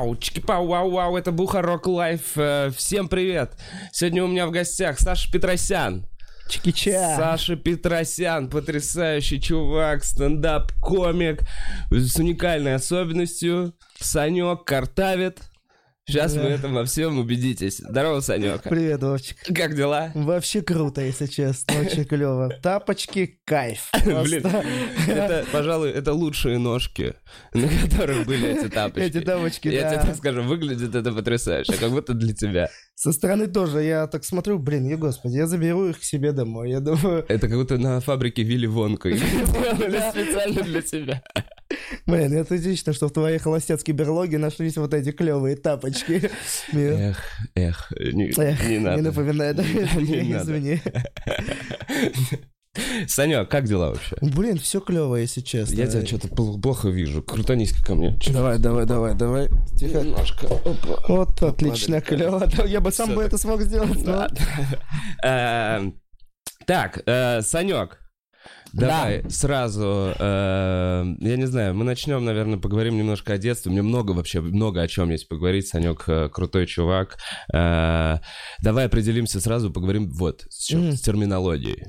Пау-пау-пау-пау-пау. Чики-пау-вау-вау. Это Бухарог Live. Э, Всем привет. Сегодня у меня в гостях Саша Петросян. Чики-ча. Саша Петросян, потрясающий чувак, стендап-комик с уникальной особенностью. Санек картавит. Сейчас Да. вы этом во всем убедитесь. Здорово, Санек. Привет, Вовчик. Как дела? Вообще круто, если честно, очень клево. Тапочки, кайф. Блин, это, пожалуй, это лучшие ножки, на которых были эти тапочки. Эти тапочки, Я тебе так скажу, выглядит это потрясающе, как будто для тебя. Со стороны тоже, я так смотрю, блин, и господи, я заберу их к себе домой. Я думаю, Это как будто на фабрике Вилли Вонка. Специально для тебя. Блин, это отлично, что в твоей холостяцкой берлоге нашлись вот эти клевые тапочки. Эх, эх, не, Эх, не Не надо. напоминай, да? Не надо. Извини. Санек, как дела вообще? Блин, все клево, если честно. Я тебя что-то плохо вижу. Крутанись ко мне. Давай, давай, давай, давай. Тихо. Немножко. Опа. Вот, отлично, клево. Я бы сам бы это смог сделать. Эм, Так, э, Санек, давай сразу, э, я не знаю, мы начнем, наверное, поговорим немножко о детстве. Мне много вообще, много о чем есть поговорить. Санек э, крутой чувак. Э, Давай определимся сразу, поговорим вот с чем, Мгм. с терминологией.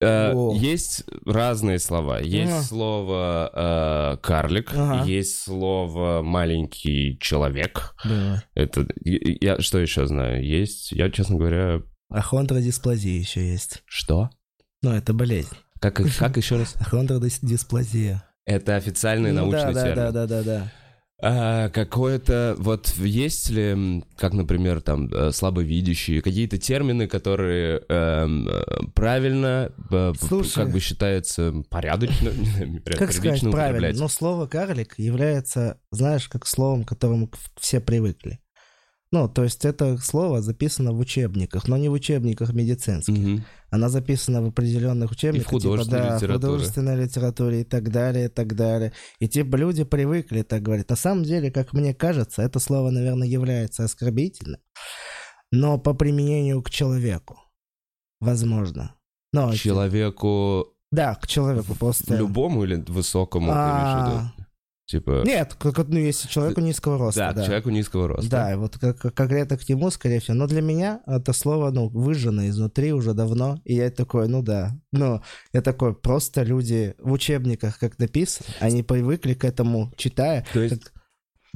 Э. Есть разные слова. Есть Ага. слово э, карлик, Ага. есть слово маленький человек. Давай. Это я я что еще знаю? Есть, я, честно говоря, Ахондродисплазия еще есть. что? Ну, это болезнь. Как, как еще раз? Ахондродисплазия. Это официальный Ну научный да, да, термин. да, да, да, да. А, какое-то, вот есть ли, как, например, там, э, слабовидящие, какие-то термины, которые эм, э, правильно, э, Слушай. как бы считаются порядочно, Как сказать правильно? Но слово «карлик» является, знаешь, как словом, к которому все привыкли. Ну, то есть это слово записано в учебниках, но не в учебниках медицинских. Мгм. Она записана в определенных учебниках. художественной типа, да, литературе. в художественной литературе и так далее, и так далее. И типа люди привыкли так говорить. На самом деле, как мне кажется, это слово, наверное, является оскорбительным, но по применению к человеку. Возможно. Но, Человеку Да, к человеку просто. любому или высокому, ты имеешь в виду? Типа, Нет, как, ну, если человеку низкого роста. да, Да, человеку низкого роста. Да, и вот как, как- конкретно к нему, скорее всего. Но для меня это слово, ну, выжжено изнутри уже давно. И я такой, ну да. Ну, я такой, просто люди в учебниках, как написано, они привыкли к этому, читая. То есть как-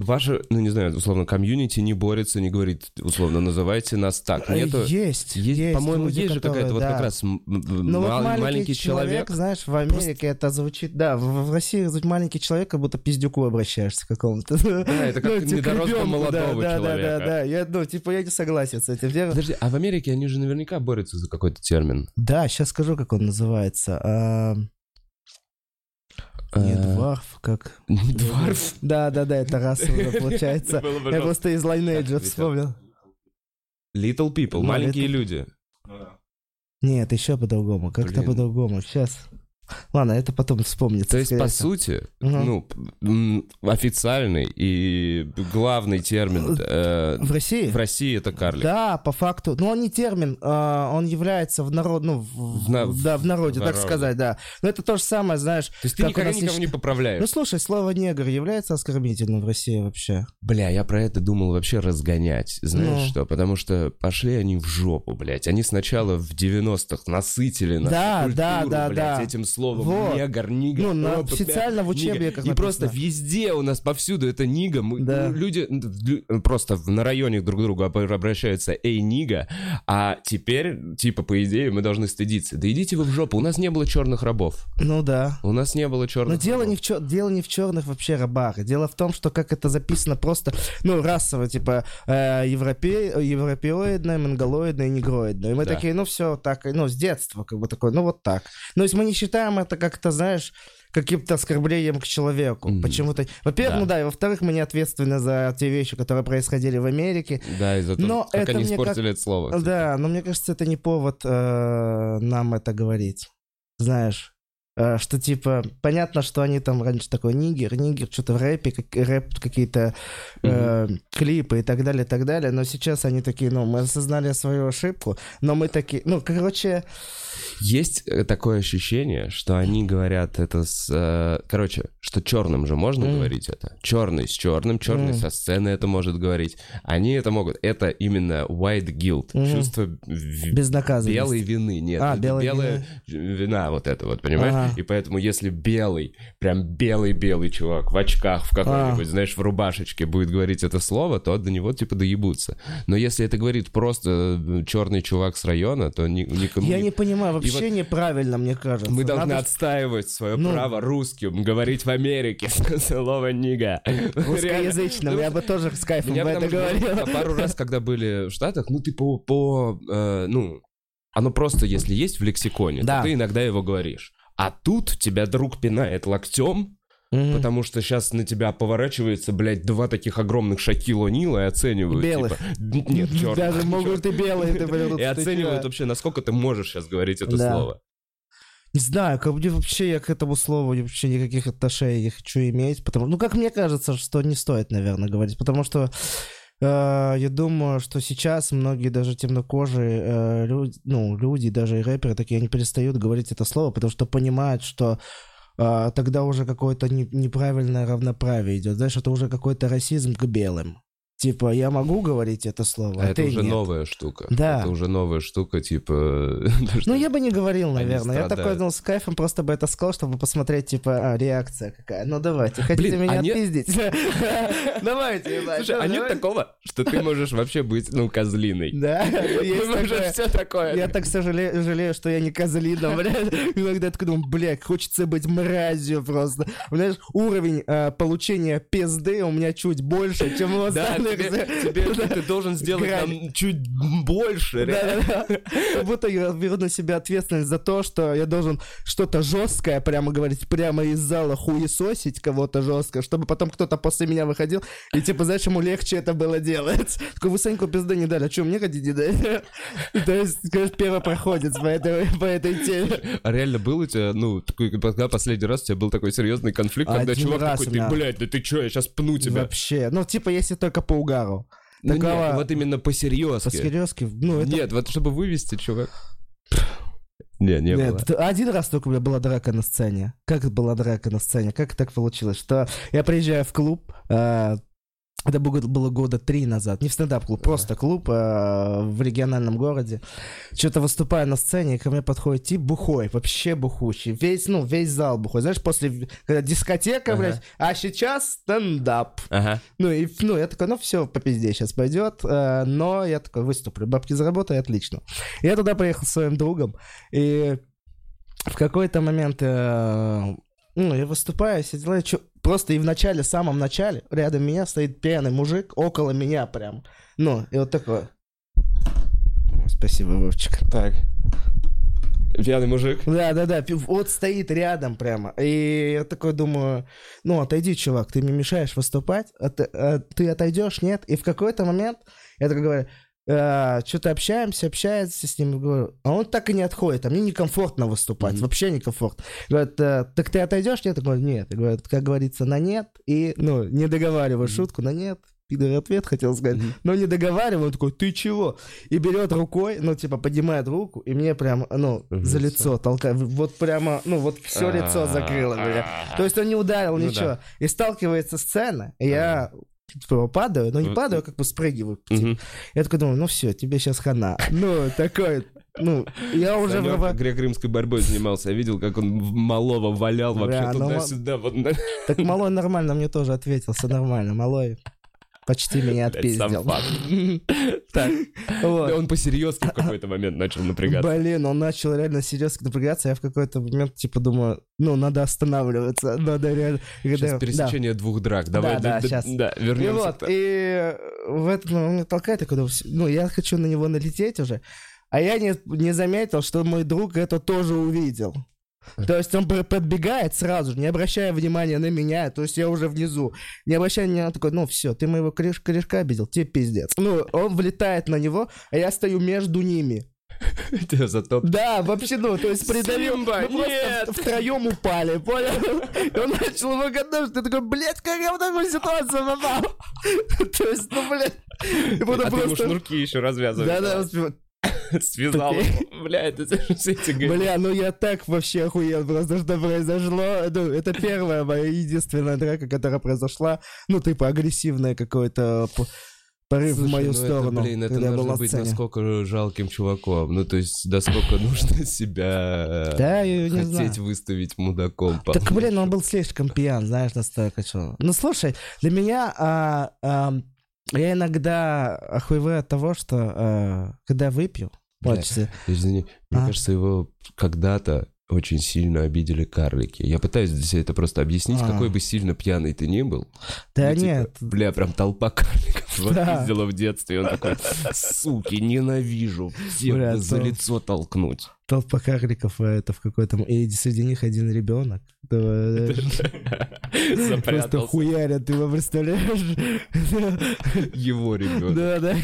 Ваше, ну не знаю, условно, комьюнити не борется, не говорит, условно, называйте нас так. Э, Нету... Есть, Есть, по-моему, люди, есть же какая-то вот да. как раз м- Ну, вот мал- маленький, маленький человек, человек. знаешь, в Америке это звучит, да, в, в России звучит маленький человек, как будто пиздюку обращаешься к какому-то. Да, это как типа, недоросла ребенку, молодого да, да, человека. Да, да, да, я, ну, типа, я не согласен с этим. Я- Подожди, а в Америке они же наверняка борются за какой-то термин. Да, сейчас скажу, как он называется. Не Э, дварф, как... Не дварф. Да, да, да, это расово получается. Я просто из Lineage вспомнил. Little people, Ну, маленькие люди. Нет, еще по-другому, как-то по-другому. Сейчас. Ладно, это потом вспомнится. То есть, по всего. сути, Мгм. ну, официальный и главный термин э, В России? в России это карлик. Да, по факту. Но он не термин, а, он является в народ, ну, в, В на- да, в народе, в так народе. сказать, да. Но это то же самое, знаешь. То есть ты никогда никого не поправляешь. Ну, слушай, слово негр является оскорбительным в России вообще. Бля, я про это думал вообще разгонять. Знаешь Ну. что? Потому что пошли они в жопу, блядь. Они сначала в 90-х насытили нашу Да, культуру, да, да, блядь, да. этим словом Вот. негр, нигер. Ну, на- бля, официально в нигер. учебниках И написано. просто везде у нас повсюду это нига. Мы, Да. ну, люди ну, лю- просто на районе друг к другу об- обращаются «эй, нига», а теперь, типа, по идее, мы должны стыдиться. Да идите вы в жопу, у нас не было черных рабов. Ну да. У нас не было черных Но дело рабов. не, в чер... дело не в черных вообще рабах. Дело в том, что как это записано просто, ну, расово, типа, э, европе... европеоидное, монголоидное, негроидное. И мы Да. такие, ну, все так, ну, с детства, как бы такой, ну, вот так. Ну, то есть мы не считаем это как-то, знаешь, каким-то оскорблением к человеку. Мгм. Почему-то. Во-первых, Да. ну да, и во-вторых, мы не ответственны за те вещи, которые происходили в Америке. Да, из-за того, Но как это они испортили это слово. кстати. Да, но мне кажется, это не повод э, нам это говорить. Знаешь, э, что типа, понятно, что они там раньше такой нигер, нигер, что-то в рэпе, как, рэп, какие-то э, клипы и так далее, и так далее, но сейчас они такие, ну, мы осознали свою ошибку, но мы такие, ну, короче, Есть э, такое ощущение, что они говорят это с... э, Короче, что черным же можно Мгм. говорить это. Черный с черным, черный Мгм. со сцены это может говорить. Они это могут. Это именно white guilt, Мгм. чувство Безнаказанность. белой вины. Нет, А, белой белая вина вот это вот, понимаешь? Ага. И поэтому если белый, прям белый-белый чувак в очках, в какой-нибудь, А. знаешь, в рубашечке будет говорить это слово, то до него типа доебутся. Но если это говорит просто черный чувак с района, то ни- никому... Я не- понимаю, И вообще неправильно, мне кажется. Мы должны Надо отстаивать свое Ну. право русским говорить в Америке слово нига. русскоязычным, Реально. я бы тоже с кайфом Меня бы это говорил. пару раз, когда были в Штатах, ну, ты по, по, э, ну, оно просто, если есть в лексиконе, Да. то ты иногда его говоришь. А тут тебя друг пинает локтем, Мгм. потому что сейчас на тебя поворачивается, блядь, два таких огромных Шакила Нила и оценивают. Белых. типа, нет, черных. Даже могут и белые. ты, И оценивают вообще, насколько ты можешь сейчас говорить это Да. слово. Не знаю, как бы вообще я к этому слову вообще никаких отношений не хочу иметь, потому ну как мне кажется, что не стоит, наверное, говорить, потому что э, я думаю, что сейчас многие даже темнокожие э, люди, ну люди, даже и рэперы такие, они перестают говорить это слово, потому что понимают, что э, тогда уже какое-то не- неправильное равноправие идет, знаешь, это уже какой-то расизм к белым. Типа, я могу говорить это слово, А а, это уже нет. новая штука. Да. Это уже новая штука, типа... Ну, я бы не говорил, наверное. Я такой, ну, с кайфом просто бы это сказал, чтобы посмотреть, типа, а, реакция какая. Ну, давайте, хотите Блин, меня а отпиздить? Давайте, Слушай, а нет такого, что ты можешь вообще быть, ну, козлиной? Да, Ты можешь все такое. Я так сожалею, жалею, что я не козлина, блядь. Иногда я такой думаю, блядь, хочется быть мразью просто. Знаешь, уровень э, получения пизды у меня чуть больше, чем у остальных. Тебе, ты должен сделать нам чуть больше. Как будто я беру на себя ответственность за то, что я должен что-то жесткое прямо говорить, прямо из зала хуесосить кого-то жестко, чтобы потом кто-то после меня выходил, и типа, знаешь, ему легче это было делать. Такой, вы Саньку пизды не дали, а что, мне хотите дать? То есть, конечно, первопроходец по этой, по этой теме. А реально был у тебя, ну, такой, когда последний раз у тебя был такой серьезный конфликт, когда чувак такой, ты, блядь, да ты чё, я сейчас пну тебя. Вообще. Ну, типа, если только по угару. Ну, такого- нет, вот именно по-серьезки. По-серьезки, ну, это... Нет, вот чтобы вывести, чувак. Не, не Нет, было. один раз только у меня была драка на сцене. Как была драка на сцене? Как так получилось? Что я приезжаю в клуб, э, это было, года три назад, не в стендап-клуб, просто клуб э, в региональном городе. Что-то выступаю на сцене, и ко мне подходит тип бухой, вообще бухущий. Весь, ну, весь зал бухой. Знаешь, после, когда дискотека, Ага. блядь, а сейчас стендап. Ага. Ну, и, ну, я такой, ну, все, по пизде сейчас пойдет, э, но я такой, выступлю, бабки заработаю, отлично. Я туда приехал со своим другом, и в какой-то момент, э, ну, я выступаю, все дела, чё- просто и в начале, в самом начале, рядом меня стоит пьяный мужик, около меня прям, ну, и вот такой. Спасибо, Вовчик. Так. Пьяный мужик. Да, да, да, вот стоит рядом прямо. И я такой думаю, ну, отойди, чувак, ты мне мешаешь выступать, а ты, а ты отойдешь, нет? И в какой-то момент я такой говорю, что-то общаемся, общается с ним, говорю, а он так и не отходит, а мне некомфортно выступать, Мгм. вообще некомфортно. Говорит, «Э, так ты отойдешь, нет? Я говорю, нет. Я говорю, как говорится, на нет, и, ну, не договариваю Мгм. шутку, на нет, пидор ответ хотел сказать, Мгм. но не договариваю, он такой, ты чего? И берет рукой, ну, типа, поднимает руку, и мне прям, ну, В за лицо. толкает, вот прямо, ну, вот все лицо закрыло меня. То есть он не ударил, Ну ничего. И сталкивается сцена, и я типа, падаю, но не Вот. падаю, а как бы спрыгиваю. типа. Мгм. Я такой думаю, ну все, тебе сейчас хана. Ну, такой, ну, я уже Санёк врыва- греко-римской борьбой занимался. Я видел, как он в- малого валял вообще ну, туда-сюда. Вот, Так малой нормально мне тоже ответил, все нормально. Малой почти меня отпиздил. он по-серьезки в какой-то момент начал напрягаться. Блин, он начал реально серьезно напрягаться, я в какой-то момент, типа, думаю, ну, надо останавливаться, надо реально... Сейчас пересечение двух драк. Давай, да, щас. Да, И вернемся. вот, и в этот момент меня толкает, такой ну, я хочу на него налететь уже, а я не, не заметил, что мой друг это тоже увидел. То есть он подбегает сразу же, не обращая внимания на меня, то есть я уже внизу, не обращая внимания, он такой, ну все, ты моего кореш- корешка обидел, тебе пиздец. Ну, он влетает на него, а я стою между ними. Тебя зато... Да, вообще, ну, то есть придавил. Симба, мы просто нет! в- втроем упали, понял? И он начал его гадать, ты такой, блядь, как я в такую ситуацию попал? То есть, ну, блядь. А ты ему просто... шнурки еще развязываешь. Да-да, успеваю. связал. Бля, это все эти Бля, ну я так вообще охуел просто, что произошло. Ну, это первая моя единственная драка, которая произошла. Ну, типа агрессивная какое-то порыв Слушай, в мою ну сторону. Это, блин, это нужно быть насколько жалким чуваком. Ну, то есть, насколько нужно себя да, хотеть знаю. выставить мудаком. Так, блин, он был слишком пьян, знаешь, настолько что. Ну, слушай, для меня а, а, я иногда охуеваю от того, что а, когда выпью, Бля, Извини, мне а? кажется, его когда-то очень сильно обидели карлики. Я пытаюсь себя это просто объяснить, а. какой бы сильно пьяный ты ни был. Да ну, типа, нет. бля, прям толпа карликов да. видела в детстве. Он такой, суки, ненавижу всех бля, за тол... лицо толкнуть. Толпа карликов, а это в какой-то... И среди них один ребенок. Просто хуярят, ты его представляешь? Его ребенок. Да, да.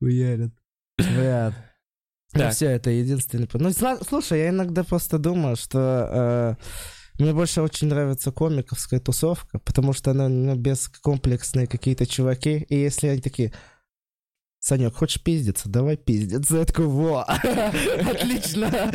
Хуярят. Бля, да. все, это единственный... Ну, слушай, я иногда просто думаю, что... Э, мне больше очень нравится комиковская тусовка, потому что она ну, бескомплексные какие-то чуваки, и если они такие, Санек, хочешь пиздиться? Давай пиздиться. Я такой, во, отлично.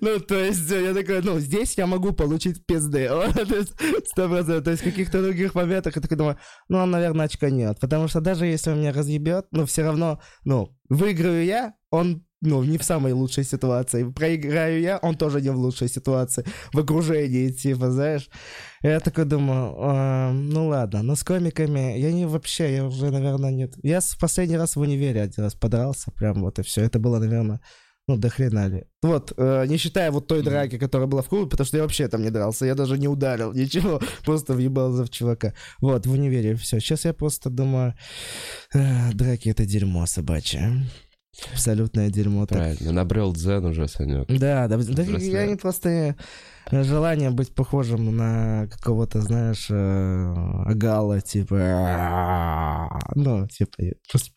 Ну, то есть, я такой, ну, здесь я могу получить пизды. Сто процентов. То есть, в каких-то других моментах я такой думаю, ну, он, наверное, очканет. Потому что даже если он меня разъебет, ну, все равно, ну, выиграю я, он ну, не в самой лучшей ситуации. Проиграю я, он тоже не в лучшей ситуации. В окружении, типа, знаешь. Я такой думаю, э, ну ладно, но с комиками я не вообще, я уже, наверное, нет. Я в последний раз в универе один раз подрался, прям вот и все. Это было, наверное, ну, до хрена ли. Вот, э, не считая вот той драки, которая была в клубе, потому что я вообще там не дрался, я даже не ударил, ничего, просто въебался в чувака. Вот, в универе все. Сейчас я просто думаю, э, драки это дерьмо собачье. Абсолютное дерьмо. Правильно, набрел дзен уже, Санек. Да, да, да я не просто желание быть похожим на какого-то, знаешь, э, Гала, типа, ну, типа, просто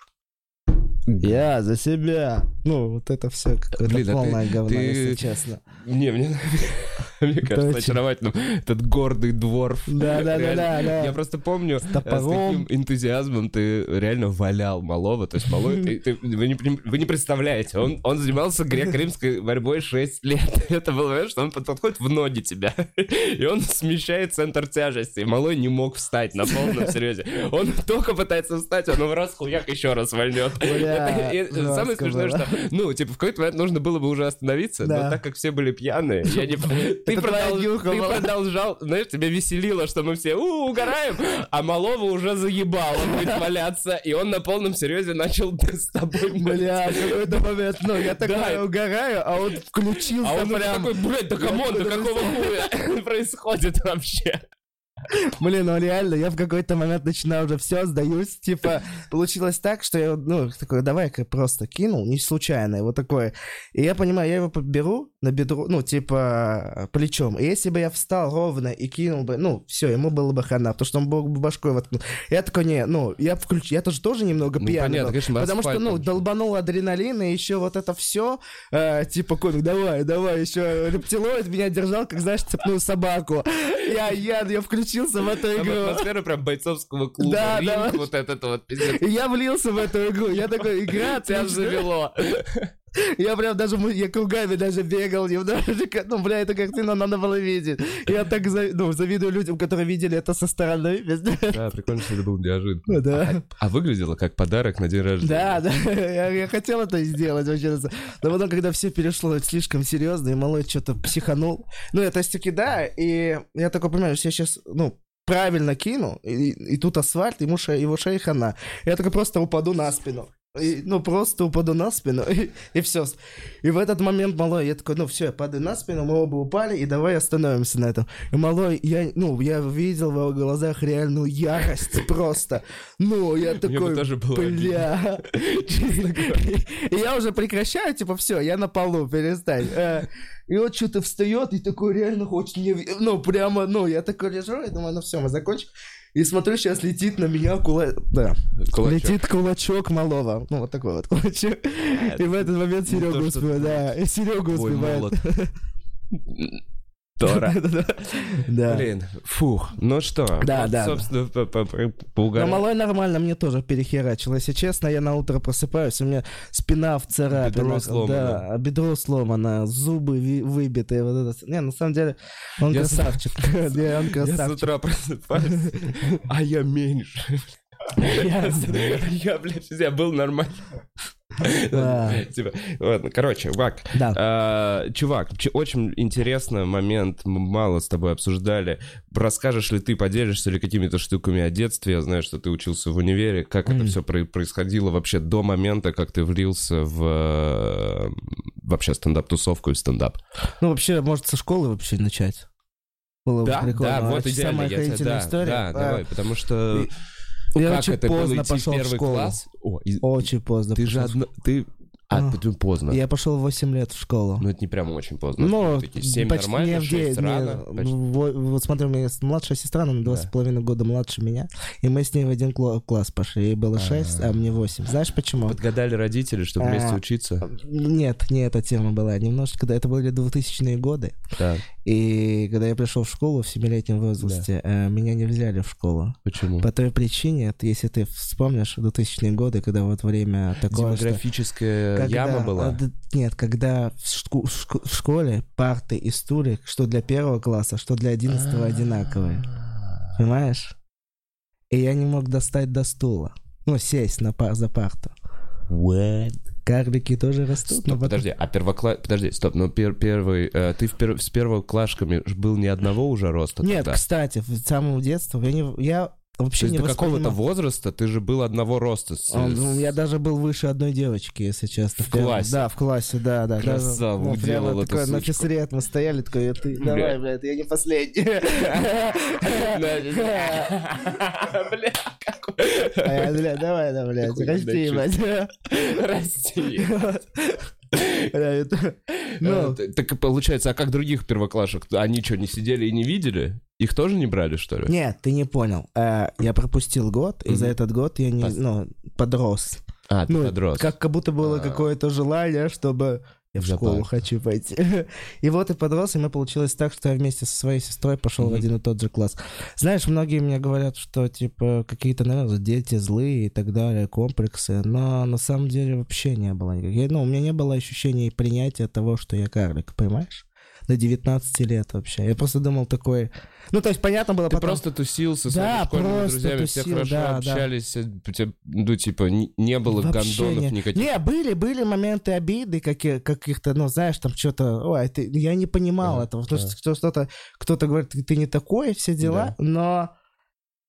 я за себя. Ну, вот это все какое-то полное а говно, ты... если честно. Не, мне, мне кажется очаровательным этот гордый дворф. Да, да, да, да, Я просто помню, с, с таким энтузиазмом ты реально валял малого. То есть малой, ты, ты, вы, не, вы не представляете, он, он занимался греко-римской борьбой 6 лет. Это было, знаешь, что он подходит в ноги тебя, и он смещает центр тяжести. Малой не мог встать на полном серьезе. Он только пытается встать, он в раз хуяк еще раз вольнет. Самое смешное, что, ну, типа, в какой-то момент нужно было бы уже остановиться, но так как все были пьяные, я не... Ты продолжал, знаешь, тебя веселило, что мы все угораем, а малого уже заебало будет валяться, и он на полном серьезе начал с тобой... Бля, какой-то момент, ну, я такой угораю, а он включился А он такой, блядь, да come on, да какого хуя происходит вообще? Блин, ну реально, я в какой-то момент начинаю уже все, сдаюсь. Типа, получилось так, что я, ну, такой, давай-ка просто кинул, не случайно, его такое. И я понимаю, я его беру на бедро, ну, типа, плечом. И если бы я встал ровно и кинул бы, ну, все, ему было бы хана, потому что он был бы башкой воткнул. Я такой, не, ну, я включу, я тоже тоже немного ну, пьяный. Понятно, конечно, потому что, ну, долбанул адреналин, и еще вот это все, э, типа, комик, давай, давай, еще рептилоид меня держал, как, знаешь, цепную собаку. Я, я, я включил включился в эту игру. Атмосфера прям бойцовского клуба. Да, Ринг, да. Вот этот вот. Я влился в эту игру. Я такой, игра Тебя завело. Я прям даже, я кругами даже бегал немножечко. Ну, бля, эту картину надо было видеть. Я так ну, завидую людям, которые видели это со стороны. Да, прикольно, что это был неожиданно. Да. А, а выглядело как подарок на день рождения. Да, да. Я, я хотел это сделать вообще. Но потом, когда все перешло слишком серьезно, и малой что-то психанул. Ну, это таки да, и я такой понимаю, что я сейчас, ну, правильно кину, и, и тут асфальт, ему ше, его шея хана. Я такой просто упаду на спину. И, ну, просто упаду на спину, и, и все. И в этот момент малой, я такой, ну, все, я падаю на спину, мы оба упали, и давай остановимся на этом. И малой, я, ну, я видел в его глазах реальную ярость просто. Ну, я такой, тоже бля. И я уже прекращаю, типа, все, я на полу, перестань. Э, и вот что-то встает, и такой реально хочет мне, ну, прямо, ну, я такой лежу, и думаю, ну, все, мы закончим. И смотрю, сейчас летит на меня кула... да. кулачок. Летит кулачок малого. Ну, вот такой вот кулачок. И в этот момент Серега успевает. Да, и Серега успевает. Тора. Да. Блин, фух. Ну что, Да, да. собственно, по- по- по- Но поугарать. малой нормально, мне тоже перехерачило. Если честно, я на утро просыпаюсь, у меня спина в царапинах. Бедро сломано. Да, бедро сломано, зубы выбитые. Вот это. Не, на самом деле, он красавчик. Он Я с красавчик. утра просыпаюсь, а я меньше. Я, блядь, я был нормально. Типа, короче, Вак, а, чувак, очень интересный момент, мало с тобой обсуждали. Расскажешь ли ты, поделишься ли какими-то штуками о детстве? Я знаю, что ты учился в универе. Как это все происходило вообще до момента, как ты влился в вообще стендап-тусовку и стендап? Ну, вообще, может, со школы вообще начать. Было бы прикольно. да, вот Это идеально. Самая я тебя- охренительная да, история. Да, А, давай, потому что Я как очень это было поздно идти в пошел в первый школу. класс? О, и- Очень поздно. ты же пошел в одно... Ты... А, А. ты поздно. Я пошел в 8 лет в школу. Ну, это не прямо очень поздно. Ну, Такие семь почти нормально, не в шесть девять, рано. не, почти. во- Вот смотри, у меня есть младшая сестра, она на два Да. с половиной года младше меня, и мы с ней в один класс пошли. Ей было 6, а мне 8. Знаешь почему? Подгадали родители, чтобы вместе А. учиться. Нет, не эта тема была. Немножечко, да, это были 2000-е годы. Да. И когда я пришел в школу в 7-летнем возрасте, э, меня не взяли в школу. Почему? По той причине, если ты вспомнишь 2000-е годы, когда вот время такое, что... Когда- яма была. д- Нет, когда в, шку- в в школе парты и стулья, что для первого класса, что для одиннадцатого одинаковые. Понимаешь? И я не мог достать до стула. Ну, сесть на пар, за парту. What? Карлики тоже растут. Стоп, но потом- подожди, а первокласс... Подожди, стоп, но пер- первый... э, ты в пер- с первоклашками был ни одного уже роста Нет, тогда? кстати, с самого детства я, не, я То вообще есть не до какого-то воспринимал- возраста ты же был одного роста. с- Он- с- ну, я даже был выше одной девочки, если честно. В первом- классе? Да, в классе, да, да. даже, Красава, ну, прямо уделал эту такой, на сучку. физре мы стояли, такой, ты, давай, блядь, я не последний. Бля, А я, бля, давай, да, блядь, расти, блядь. Расти. Э, Так получается, а как других первоклашек? Они что, не сидели и не видели? Их тоже не брали, что ли? нет, ты не понял. Э, Я пропустил год, и за этот год я не, ну, подрос. А, ты Ну, подрос. как, как будто было А. какое-то желание, чтобы я в школу хочу пойти. И вот и подрос, и мы получилось так, что я вместе со своей сестрой пошел в один и тот же класс. Знаешь, многие мне говорят, что, типа, какие-то, наверное, дети злые и так далее, комплексы, но на самом деле вообще не было никаких. Ну, у меня не было ощущения принятия того, что я карлик, понимаешь? До 19 лет вообще. Я просто думал такой... Ну, то есть, понятно было Ты потом... просто тусил со Да, школьными друзьями, все тусил, хорошо да, да. общались, э, у тебя, ну, типа, не, было Вообще гондонов не. никаких. Не, были, были моменты обиды какие, каких-то, ну, знаешь, там что-то, ой, ты, я не понимал Да, этого, потому да. что кто- что-то, кто-то говорит, ты, ты не такой, все дела, но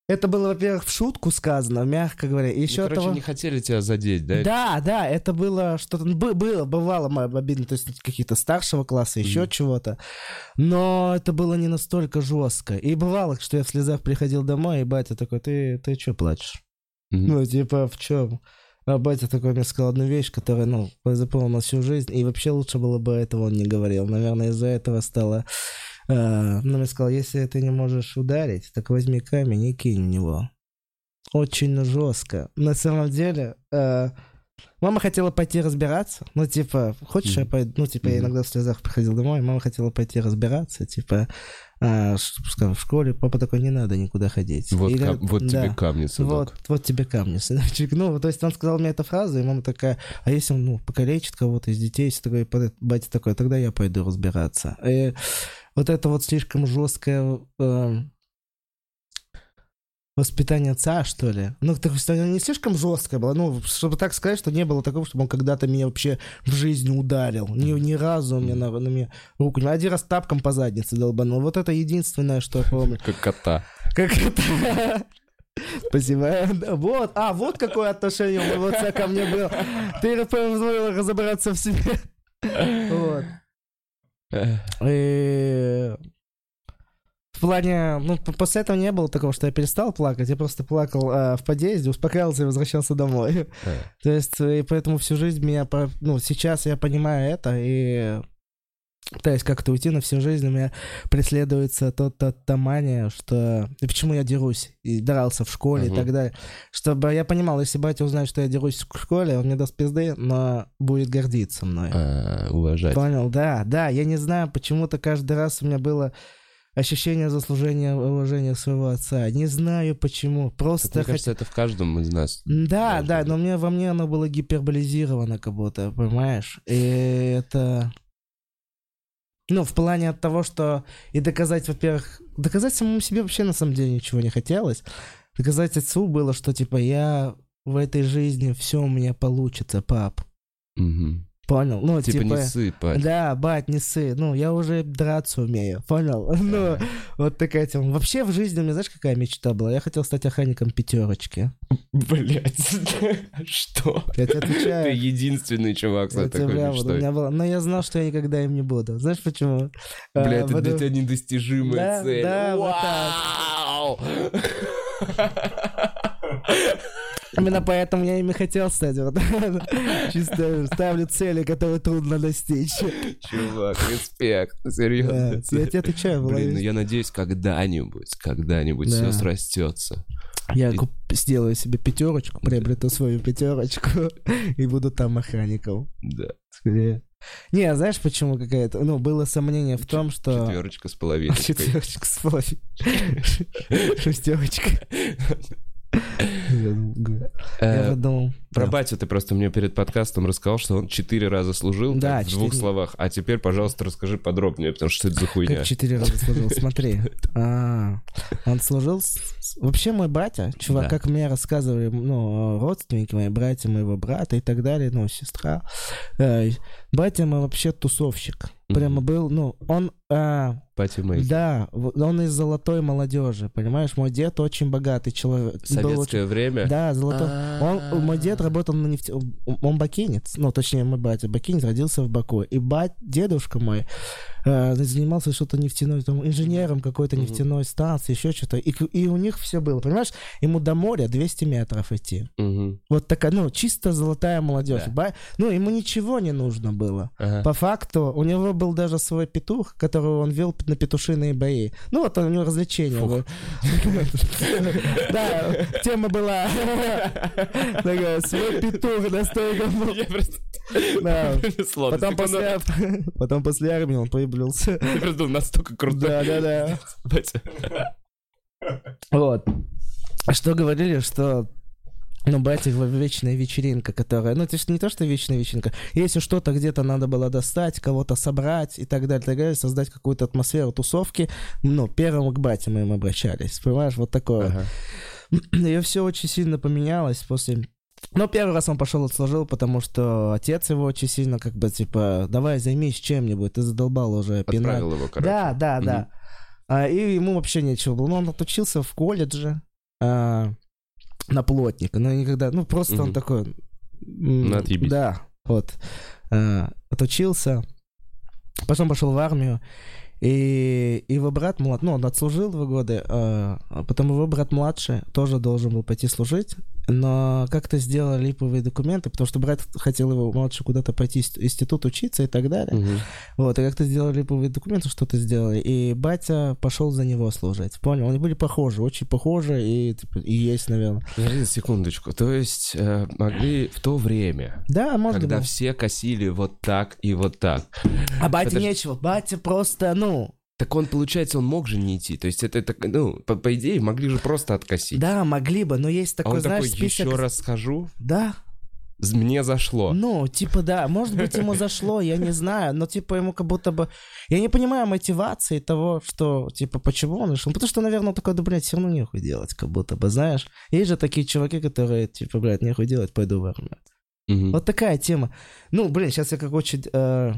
это было, во-первых, в шутку сказано, мягко говоря, и Ну, еще короче, того... не хотели тебя задеть, да? Да, да, это было что-то, ну, бы- было, бывало обидно, то есть каких-то старшего класса, еще Мгм. чего-то, но это было не настолько жестко. И бывало, что я в слезах приходил домой, и батя такой, ты, ты что плачешь? Мгм. Ну, типа, в чем? А батя такой мне сказал одну вещь, которая, ну, запомнила всю жизнь, и вообще лучше было бы этого он не говорил. Наверное, из-за этого стало... э, ну, мне сказал, если ты не можешь ударить, так возьми камень и кинь в него. Очень жестко. На самом деле, э, мама хотела пойти разбираться. Ну, типа, хочешь, я пойду? Ну, типа, я иногда в слезах приходил домой, мама хотела пойти разбираться, типа, а, ш- скажем, в школе. Папа такой, не надо никуда ходить. Вот, Или- кам- вот тебе да. камни, сынок. Вот, вот тебе камни, сыночек. Ну, то есть он сказал мне эту фразу, и мама такая, а если он, ну, покалечит кого-то из детей, если такой, батя такой, тогда я пойду разбираться. И вот это вот слишком жесткое э, воспитание отца, что ли. Ну, так оно не слишком жесткое было, ну, чтобы так сказать, что не было такого, чтобы он когда-то меня вообще в жизни ударил. Ни, ни разу он мне на, на меня руку не... Один раз тапком по заднице долбанул. Вот это единственное, что я помню. Как кота. Как это? Спасибо. Вот, а, вот какое отношение у моего отца ко мне было. Ты позволил разобраться в себе. Вот. И в плане, ну, после этого не было такого, что я перестал плакать, я просто плакал а, в подъезде, успокаивался и возвращался домой. э. То есть, и поэтому всю жизнь меня, ну, сейчас я понимаю это, и пытаюсь как-то уйти на всю жизнь, у меня преследуется тот та мания, что... И почему я дерусь? И дрался в школе Мгм. и так далее. Чтобы я понимал, если батя узнает, что я дерусь в школе, он мне даст пизды, но будет гордиться мной. А, уважать. Понял, да, да. Я не знаю, почему-то каждый раз у меня было ощущение заслужения уважения своего отца. Не знаю почему. Так, Просто мне хот- кажется, это в каждом из нас. Да, да, быть. но мне, во мне оно было гиперболизировано как будто, понимаешь? И это... Ну, в плане от того, что и доказать, во-первых, доказать самому себе вообще на самом деле ничего не хотелось. Доказать отцу было, что типа я в этой жизни все у меня получится, пап. Мгм. Понял? Ну, Типа, типа... не сыпать. Да, бать, не ссы. Ну, я уже драться умею. Понял? Ну, вот такая тема. Вообще в жизни у меня, знаешь, какая мечта была? Я хотел стать охранником пятерочки. Блять, что? Я тебе Ты отвечаю. единственный чувак с такой прямо, у мечтой. меня было. Но я знал, что я никогда им не буду. Знаешь почему? А, Бля, это для тебя недостижимая цель. да, вот Вау! Именно поэтому я ими хотел стать. Вот. Чисто ставлю цели, которые трудно достичь. Чувак, респект. Да, Серьезно. Я тебе отвечаю, Блин, ну я надеюсь, когда-нибудь, когда-нибудь Да. все срастется. Я и- куп- сделаю себе пятерочку, приобрету свою пятерочку и буду там охранником. Да. Скорее. Не, знаешь, почему какая-то... Ну, было сомнение в том, что... Четверочка с половиной. Четверочка с половиной. Шестерочка. Я думаю, Я подумал... Про да. батю ты просто мне перед подкастом рассказал, что он четыре раза служил Да, так, в двух словах. А теперь, пожалуйста, расскажи подробнее, потому что это за хуйня. Как четыре раза служил, смотри. А, он служил... с- Вообще мой батя, чувак, Да. как мне рассказывали, ну, родственники мои, братья моего брата и так далее, ну, сестра. э, Батя мой вообще тусовщик. Прямо был, ну, он... а, Пати Мэй. Да, он из золотой молодежи, понимаешь? Мой дед очень богатый человек. был Советское время. Да, золотой. Он, мой дед работал на нефте... Он бакинец, ну, точнее, мой батя бакинец, родился в Баку. И бать, дедушка мой э, занимался что-то нефтяной, там, инженером какой-то нефтяной станции, еще что-то. И, и у них все было, понимаешь? Ему до моря 200 метров идти. Мгм. Вот такая, ну, чисто золотая молодежь. Да. Ба- Ну, ему ничего не нужно было. Ага. По факту, у него был даже свой петух, которого он вел на петушиные бои. Ну, вот у него развлечение было. Да, тема была такая, свой петух настолько... потом после армии он появился. Я просто думал, настолько крутой. Да, да, да. Батя. Вот. Что говорили, что ну, батя вечная вечеринка, которая... Ну, это ж не то, что вечная вечеринка. Если что-то где-то надо было достать, кого-то собрать и так далее, так далее, создать какую-то атмосферу тусовки, ну, первым к мы им обращались. Понимаешь, вот такое. Ага. И все очень сильно поменялось после... Ну, первый раз он пошел отслужил, потому что отец его очень сильно как бы, типа, давай займись чем-нибудь, ты задолбал уже пинать. Отправил его, короче. Да, да, да. А, и ему вообще нечего было. Ну, он отучился в колледже а, на плотника, но никогда... Ну, просто он Мгм. такой... м, Ну, отъебись. Да, вот. А, отучился, потом пошел в армию, и его брат млад, ну, он отслужил два года, а, а потом его брат младший тоже должен был пойти служить, но как-то сделали липовые документы, потому что брат хотел его младший куда-то пойти институт учиться и так далее. Мгм. Вот, и как-то сделали липовые документы, что-то сделали, и батя пошел за него служить. Понял? Они были похожи, очень похожи, и, типа, и есть, наверное. Подожди секундочку. То есть э, могли в то время, Да, может когда быть. все косили вот так и вот так. А батя Подожди. нечего, батя просто, ну, Так он, получается, он мог же не идти. То есть это, это ну, по, по идее, могли же просто откосить. да, могли бы, но есть а такой, он знаешь, такой, список... еще раз схожу, Да, мне зашло. ну, типа, да, может быть, ему зашло, я не знаю, но, типа, ему как будто бы... Я не понимаю мотивации того, что, типа, почему он решил. Потому что, наверное, он такой, да, блядь, все равно нехуй делать, как будто бы, знаешь. Есть же такие чуваки, которые, типа, блядь, нехуй делать, пойду в армию. Мгм. Вот такая тема. Ну, блин, сейчас я как очень э,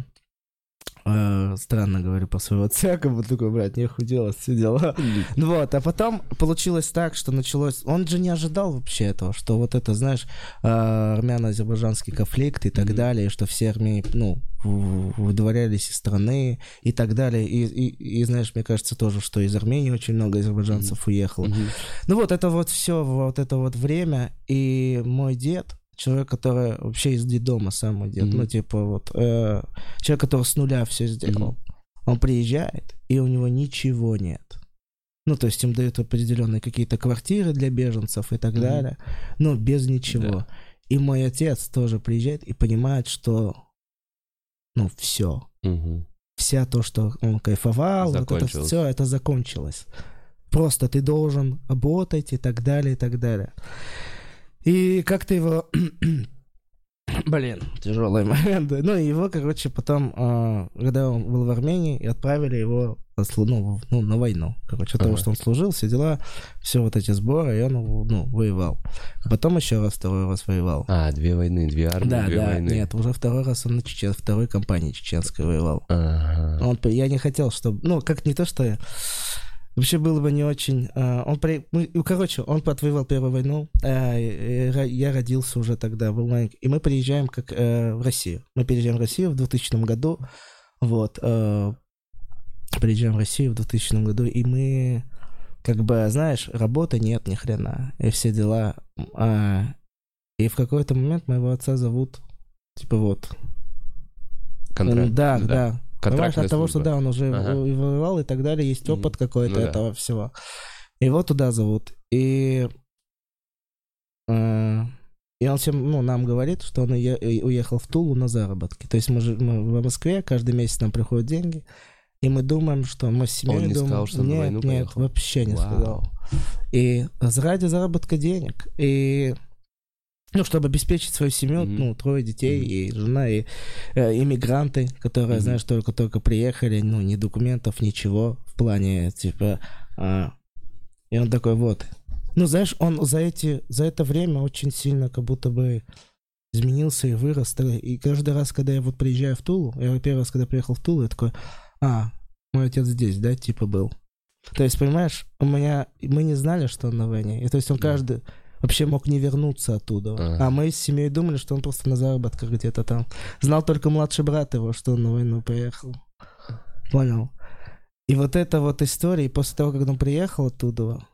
э, странно говорю по своему отца, как бы такой, блядь, нехуй делать, все дела. Ну Вот, а потом получилось так, что началось... Он же не ожидал вообще этого, что вот это, знаешь, э, армяно-азербайджанский конфликт и так далее, что все армяне, ну, выдворялись из страны и так далее. И, и, и, знаешь, мне кажется тоже, что из Армении очень много азербайджанцев уехало. Мгм. Ну вот это вот все, вот это вот время. И мой дед, человек, который вообще из детдома самый дед, Мгм. ну типа вот, э, человек, который с нуля все сделал. Он приезжает, и у него ничего нет. Ну, то есть им дают определенные какие-то квартиры для беженцев и так Мгм. далее, но без ничего. Да. И мой отец тоже приезжает и понимает, что, ну, все. Мгм. Вся то, что он кайфовал, вот это все, это закончилось. Просто ты должен работать и так далее, и так далее. И как ты его... Блин, тяжелый момент. Ну, и его, короче, потом, а, когда он был в Армении, отправили его ну, ну, на войну. Короче, от того, Ага. что он служил, все дела, все вот эти сборы, и он, ну, воевал. Потом еще раз, второй раз воевал. А, две войны, две армии, да, две да, войны. нет, уже второй раз он на чечен, второй компании чеченской воевал. Ага. Он, я не хотел, чтобы... Ну, как не то, что... Вообще было бы не очень... а, он при... мы- ну, короче, он отвоевал Первую войну. ра- я родился уже тогда, был маленький. И мы приезжаем как э, в Россию. Мы переезжаем в Россию в 2000 году. Вот. э, приезжаем в Россию в 2000 году, и мы... Как бы, знаешь, работы нет ни хрена. И все дела. а, и в какой-то момент моего отца зовут... Типа вот, Контракт. да, да. Понимаешь, от того, что да, он уже Ага. воевал и так далее, есть опыт какой-то Ну да. этого всего. Его туда зовут. И, э, и он всем, ну, нам говорит, что он и уехал в Тулу на заработки. То есть мы, же, мы в Москве, каждый месяц нам приходят деньги, и мы думаем, что мы с семьей Он не думаем... сказал, что он на нет, войну нет, поехал? вообще не Вау. сказал. И ради заработка денег. И ну, чтобы обеспечить свою семью, Мгм. ну, трое детей Мгм. и жена, и э, иммигранты, которые, Мгм. знаешь, только-только приехали, ну, ни документов, ничего в плане, типа, а, и он такой, вот. Ну, знаешь, он за эти, за это время очень сильно как будто бы изменился и вырос. И каждый раз, когда я вот приезжаю в Тулу, я первый раз, когда приехал в Тулу, я такой, а, мой отец здесь, да, типа был. То есть, понимаешь, у меня, мы не знали, что он на войне. И то есть он Да. каждый вообще мог не вернуться оттуда. Ага. А мы с семьей думали, что он просто на заработках где-то там. Знал только младший брат его, что он на войну поехал. Понял? И вот эта вот история, и после того, как он приехал оттуда,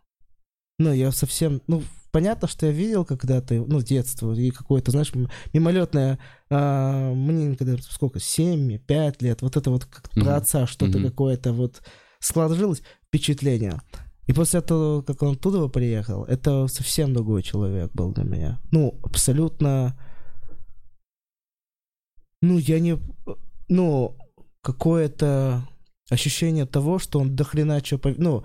ну, я совсем, ну, понятно, что я видел когда-то, ну, детство, и какое-то, знаешь, мимолетное, а, мне когда, сколько, 7, 5 лет, вот это вот как про отца что-то Мгм. какое-то вот сложилось впечатление. И после того, как он оттуда приехал, это совсем другой человек был для меня. Ну, абсолютно... Ну, я не... Ну, какое-то ощущение того, что он дохрена что... пов- Ну,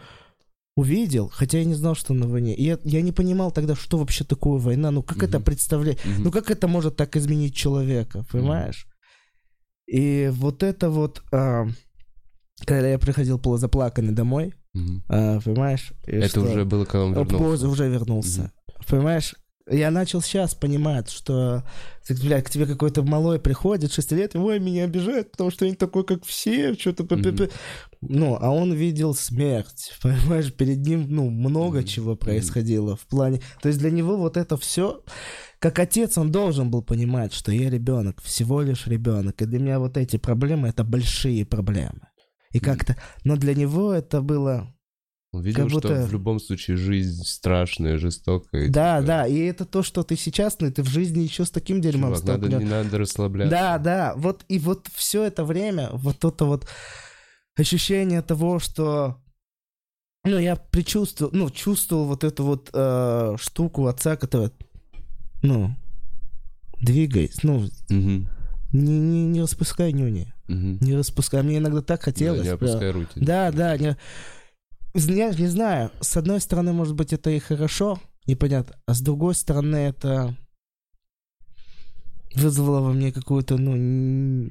увидел, хотя я не знал, что на войне. И я, я не понимал тогда, что вообще такое война. Ну, как это Мгм. представлять? Мгм. Ну, как это может так изменить человека, понимаешь? И вот это вот... а, когда я приходил полузаплаканный домой, А, понимаешь? и Это что- уже было, когда он О, вернулся. позже уже вернулся. Понимаешь? Я начал сейчас понимать, что, блядь, к тебе какой-то малой приходит, 6 лет, и ой, меня обижают, потому что я не такой, как все, что-то... Ну, а он видел смерть, понимаешь? Перед ним, ну, много чего происходило в плане... То есть для него вот это все... Как отец он должен был понимать, что я ребенок, всего лишь ребенок. И для меня вот эти проблемы — это большие проблемы. И как-то... Но для него это было... Он видел, Как будто- что в любом случае жизнь страшная, жестокая. Да, типа, да, и это то, что ты сейчас, ну, ты в жизни еще с таким дерьмом Чувак, надо, не надо расслабляться. Да, да, вот и вот все это время, вот это вот ощущение того, что ну, я предчувствовал, ну, чувствовал вот эту вот э, штуку отца, которая, ну, двигаясь, ну, Мгм. Не, не, не распускай нюни, Мгм. не распускай. Мне иногда так Да, хотелось. не прям. опускай руки. Да, да, не... Я не знаю, с одной стороны, может быть, это и хорошо, непонятно, а с другой стороны, это вызвало во мне какую-то, ну,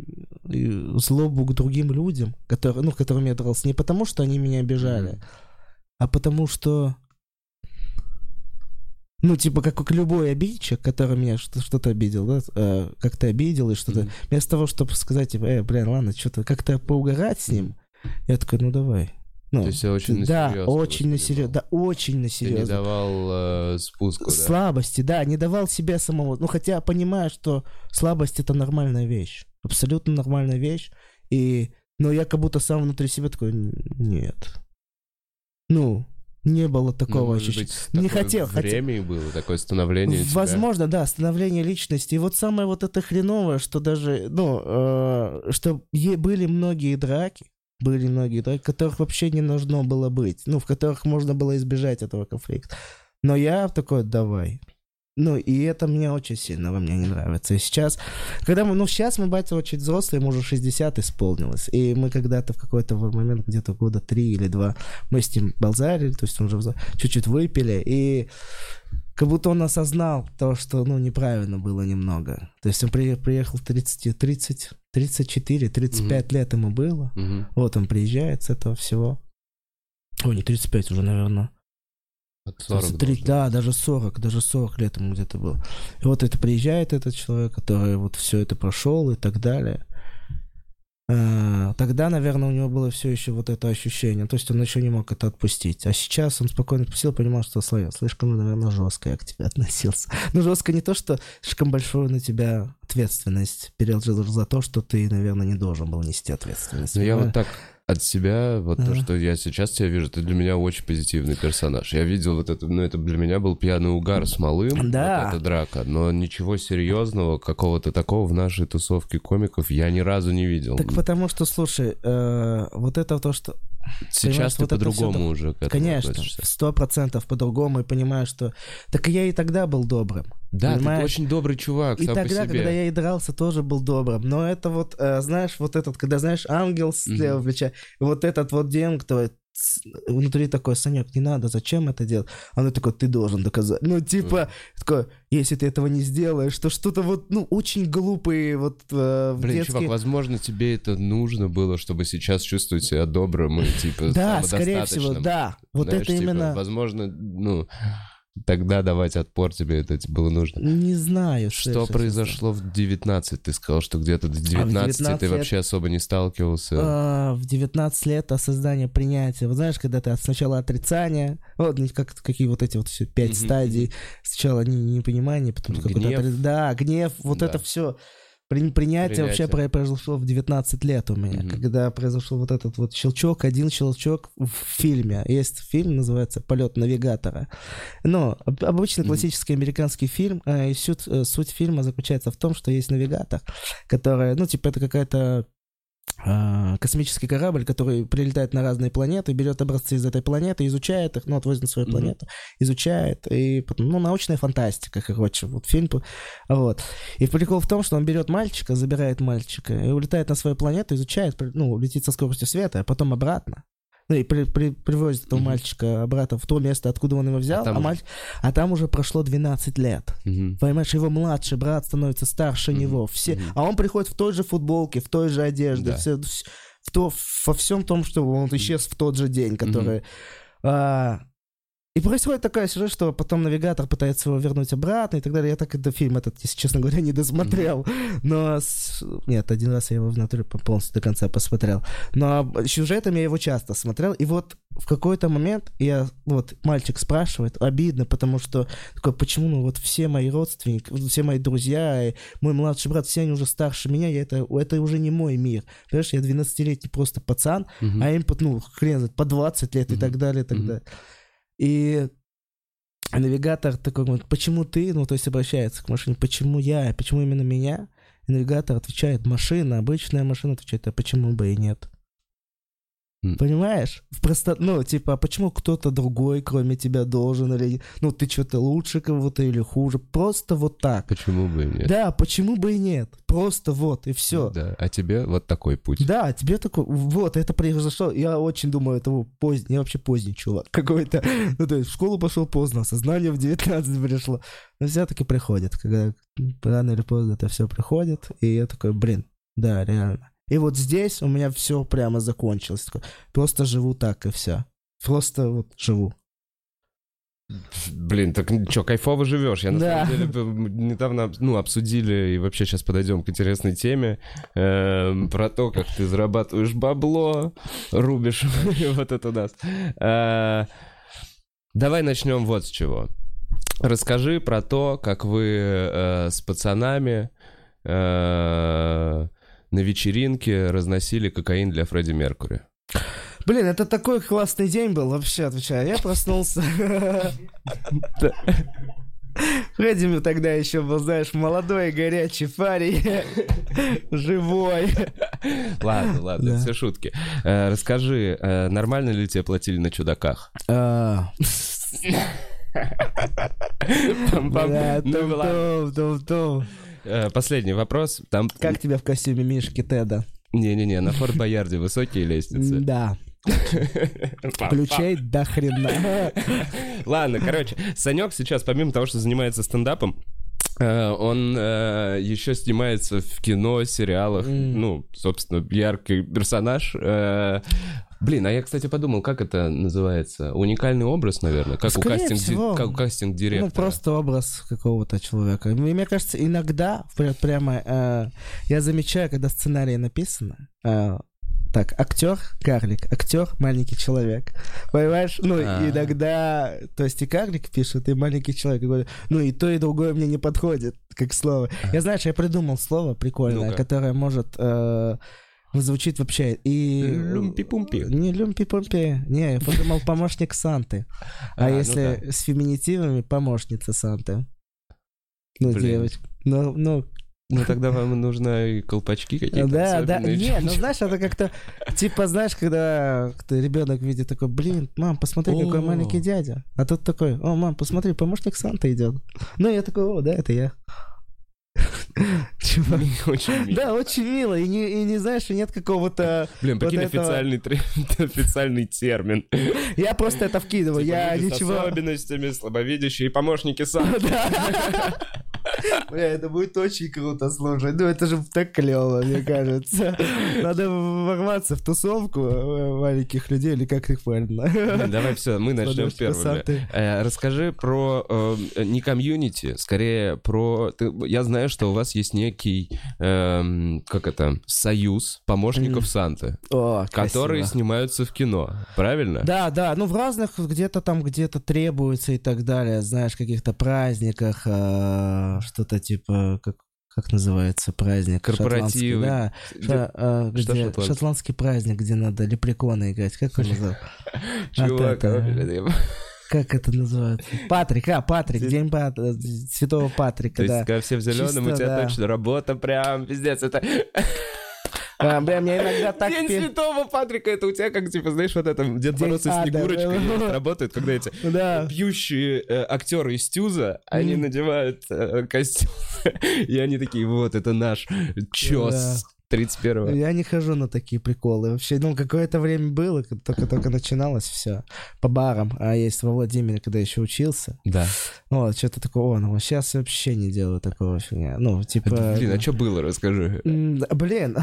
злобу к другим людям, которые, ну, которым я дрался, не потому, что они меня обижали, Мгм. а потому что, ну, типа, как, любой обидчик, который меня что- что-то обидел, да, э, как-то обидел и что-то, Мгм. вместо того, чтобы сказать, типа, э, блин, ладно, что-то как-то поугарать с ним, я такой, ну, давай. Ну, То есть я очень на да, очень на серьезно, да, очень на Ты не серьезно. давал э, спуску, да? Слабости, да, не давал себя самого. Ну, хотя понимаю, что слабость это нормальная вещь. Абсолютно нормальная вещь. И, но я как будто сам внутри себя такой, «Н- нет. Ну, не было Ну, такого может ощущения. быть, Не хотел, хотел. время и было, такое становление тебя. Возможно, да, становление личности. И вот самое вот это хреновое, что даже, ну, э, что были многие драки, были многие, да, которых вообще не должно было быть, ну, в которых можно было избежать этого конфликта. Но я такой, давай, ну, и это мне очень сильно во мне не нравится. И сейчас, когда мы, ну, сейчас мы, батя, очень взрослые, ему уже 60 исполнилось. И мы когда-то в какой-то момент, где-то года три или два, мы с ним болзарили, то есть он уже чуть-чуть выпили, и как будто он осознал то, что, ну, неправильно было немного. То есть он при, приехал в 30, 30, 34, 35 угу. лет ему было. Угу. Вот он приезжает с этого всего. О, не 35 уже, наверное. От 40 3, да, даже 40, даже 40 лет ему где-то было. И вот это приезжает этот человек, который вот все это прошел и так далее. А, тогда, наверное, у него было все еще вот это ощущение. То есть он еще не мог это отпустить. А сейчас он спокойно отпустил, понимал, что слишком, наверное, жестко я к тебе относился. Ну, жестко не то, что слишком большую на тебя ответственность переложил за то, что ты, наверное, не должен был нести ответственность. Ну, я вот так от себя, вот ага. то, что я сейчас тебя вижу, ты для меня очень позитивный персонаж. Я видел вот это, ну, это для меня был пьяный угар с малым, да. вот эта драка, но ничего серьезного, какого-то такого в нашей тусовке комиков я ни разу не видел. Так потому что, слушай, э, вот это то, что Сейчас ты вот по-другому уже к этому Конечно, сто процентов по-другому, и понимаю, что... Так я и тогда был добрым. Да, понимаешь? ты очень добрый чувак И сам тогда, по себе. когда я и дрался, тоже был добрым. Но это вот, э, знаешь, вот этот, когда, знаешь, ангел левого mm-hmm. плеча, вот этот вот день, кто внутри такой, Санек, не надо, зачем это делать? Оно такое, ты должен доказать. Ну, типа, mm. такое, если ты этого не сделаешь, то что-то вот, ну, очень глупые вот э, Блин, детские... чувак, возможно, тебе это нужно было, чтобы сейчас чувствовать себя добрым и, типа, Да, скорее всего, да. Вот Знаешь, это типа, именно... Возможно, ну тогда давать отпор тебе это было нужно. Не знаю. Что произошло в 19? Ты сказал, что где-то в 19, а 19 ты лет... вообще особо не сталкивался. А, в 19 лет осознание принятия. Вот знаешь, когда ты сначала отрицание, вот как, какие вот эти вот все пять mm-hmm. стадий. Сначала не, непонимание, потом гнев. какой-то... Да, гнев, вот да. это все Принятие, Принятие вообще произошло в 19 лет у меня, когда произошел вот этот вот щелчок, один щелчок в фильме. Есть фильм, называется «Полет навигатора». Но обычный классический американский фильм, и суть, э, суть фильма заключается в том, что есть навигатор, который, ну, типа, это какая-то а, космический корабль, который прилетает на разные планеты, берет образцы из этой планеты, изучает их, ну, отвозит на свою планету, mm-hmm. изучает, и потом, ну, научная фантастика, короче, вот фильм, вот. И прикол в том, что он берет мальчика, забирает мальчика, и улетает на свою планету, изучает, ну, летит со скоростью света, а потом обратно. Ну, и при, при, привозит этого mm-hmm. мальчика обратно в то место, откуда он его взял, а там, а, маль... а там уже прошло 12 лет. Mm-hmm. Понимаешь, его младший брат становится старше mm-hmm. него. Все... Mm-hmm. А он приходит в той же футболке, в той же одежде, да. все, в то, во всем том, что он исчез в тот же день, который... Mm-hmm. А, и происходит такая сюжет, что потом навигатор пытается его вернуть обратно и так далее. Я так этот фильм этот, если честно говоря, не досмотрел. Но... С... Нет, один раз я его в натуре полностью до конца посмотрел. Но сюжетами я его часто смотрел. И вот в какой-то момент я... Вот мальчик спрашивает, обидно, потому что такой, почему ну вот все мои родственники, все мои друзья, и мой младший брат, все они уже старше меня, я это, это уже не мой мир. Понимаешь, я 12-летний просто пацан, uh-huh. а им, ну, хрен знает, по 20 лет uh-huh. и так далее, и так uh-huh. далее. И навигатор такой говорит, почему ты, ну, то есть обращается к машине, почему я, почему именно меня? И навигатор отвечает, машина, обычная машина отвечает, а почему бы и нет? Понимаешь? Просто, ну, типа, а почему кто-то другой, кроме тебя, должен или... Ну, ты что-то лучше кого-то или хуже. Просто вот так. Почему бы и нет? Да, почему бы и нет? Просто вот, и все. Да, а тебе вот такой путь. Да, тебе такой... Вот, это произошло. Я очень думаю, это поздний... Я вообще поздний чувак какой-то. Ну, то есть в школу пошел поздно, сознание в 19 пришло. Но все-таки приходит. Когда рано или поздно это все приходит. И я такой, блин, да, реально. И вот здесь у меня все прямо закончилось. Просто живу так и все. Просто вот живу. Блин, так что, кайфово живешь. Я на да. самом деле недавно ну, обсудили и вообще сейчас подойдем к интересной теме э, про то, как ты зарабатываешь бабло, рубишь вот это даст. Э, давай начнем вот с чего. Расскажи про то, как вы э, с пацанами э, на вечеринке разносили кокаин для Фредди Меркури. Блин, это такой классный день был, вообще, отвечаю. Я проснулся. Фредди тогда еще был, знаешь, молодой, горячий парень, живой. Ладно, ладно, Да. все шутки. Э, Расскажи, э, нормально ли тебе платили на чудаках? Пам-пам. бля, Ну Э, Последний вопрос. Там... Как тебя в костюме Мишки Теда? Не-не-не, на Форт Боярде высокие лестницы. Да, ключей до хрена. Ладно, короче, Санек сейчас, помимо того, что занимается стендапом, э, он э, еще снимается в кино, сериалах. М. Ну, собственно, яркий персонаж. Э, Блин, а я, кстати, подумал, как это называется? Уникальный образ, наверное, как у Скорее кастинг, всего. как у кастинг директора. Ну, просто образ какого-то человека. И Мне кажется, иногда пря- прямо э, я замечаю, когда сценарий написано, э, так, актер карлик, актер маленький человек. Понимаешь? Ну, А. иногда, то есть и карлик пишет, и маленький человек. Я говорю, ну, и то, и другое мне не подходит, как слово. Я, знаешь, я придумал слово прикольное, Ну-ка. которое может... э, звучит вообще и... Люмпи-пумпи. Не люмпи-пумпи. Не, я подумал помощник Санты. А, А, ну если с феминитивами, помощница Санты. Ну, Блин. девочка. Ну, ну, Ну, тогда вам нужно и колпачки какие-то да, да. Не, ну знаешь, это как-то, типа, знаешь, когда ребенок видит такой, блин, мам, посмотри, какой маленький дядя. А тут такой, о, мам, посмотри, помощник Санта идет. Ну, я такой, о, да, это я. Чувак. Очень мило. Да, очень мило. И не, и не знаешь, и нет какого-то... Блин, прикинь, вот этого- официальный, тре- официальный термин. Я просто это вкидываю. Типа Я люди с ничего... особенностями, слабовидящие и помощники сам. Бля, это будет очень круто, слушай. Ну, это же так клево, мне кажется. Надо ворваться в тусовку э, маленьких людей, или как их правильно? Давай все, мы начнем первыми. Э, Расскажи про э, не комьюнити, скорее про... Я знаю, что у вас есть некий, эм, как это, союз помощников. Санты, которые снимаются в кино, правильно? Да, да, ну в разных где-то там где-то требуется и так далее, знаешь, каких-то праздниках, что-то типа, как, как называется праздник? Корпоративы. Шотландский, Да, Где- Ша- э, что где шотландский? шотландский праздник, где надо лепреконы играть, как он называется? Чувак, а, блин, я- Как это называется? Патрик, а, Патрик, День Пат- э, Святого Патрика, То есть, да. когда все в зеленом, у Чисто, тебя да. точно работа прям, пиздец, это... А, бля, мне иногда так... День пе- Святого Патрика, это у тебя как, типа, знаешь, вот это Дед День Мороз и Снегурочка да. работают, когда эти Да. пьющие э, актеры из Тюза, они Мгм. надевают э, костюм, и они такие, вот, это наш чес 31-го. Я не хожу на такие приколы. Вообще, ну, какое-то время было, только-только начиналось все по барам. А есть во Владимире, когда еще учился. Да. Вот, что-то такое, о, ну, сейчас вообще не делаю такого фигня. Ну, типа... Блин, а что было, расскажи. Блин,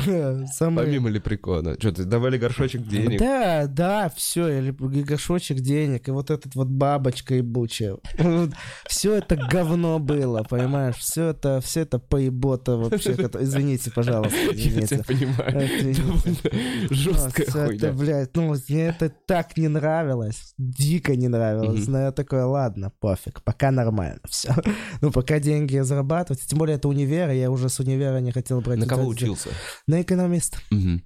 самое... Помимо лепрекона. Что, ты давали горшочек денег? Да, да, все, или горшочек денег, и вот этот вот бабочка ебучая. Все это говно было, понимаешь? Все это, все это поебота вообще. Извините, пожалуйста, Я тебя понимаю. Жесткая хуйня. блядь, ну, мне это так не нравилось, дико не нравилось, но я такой, ладно, пофиг, пока нормально все. Ну, пока деньги зарабатывать, тем более это универ, я уже с универа не хотел брать... На кого учился? На экономиста. Мгм.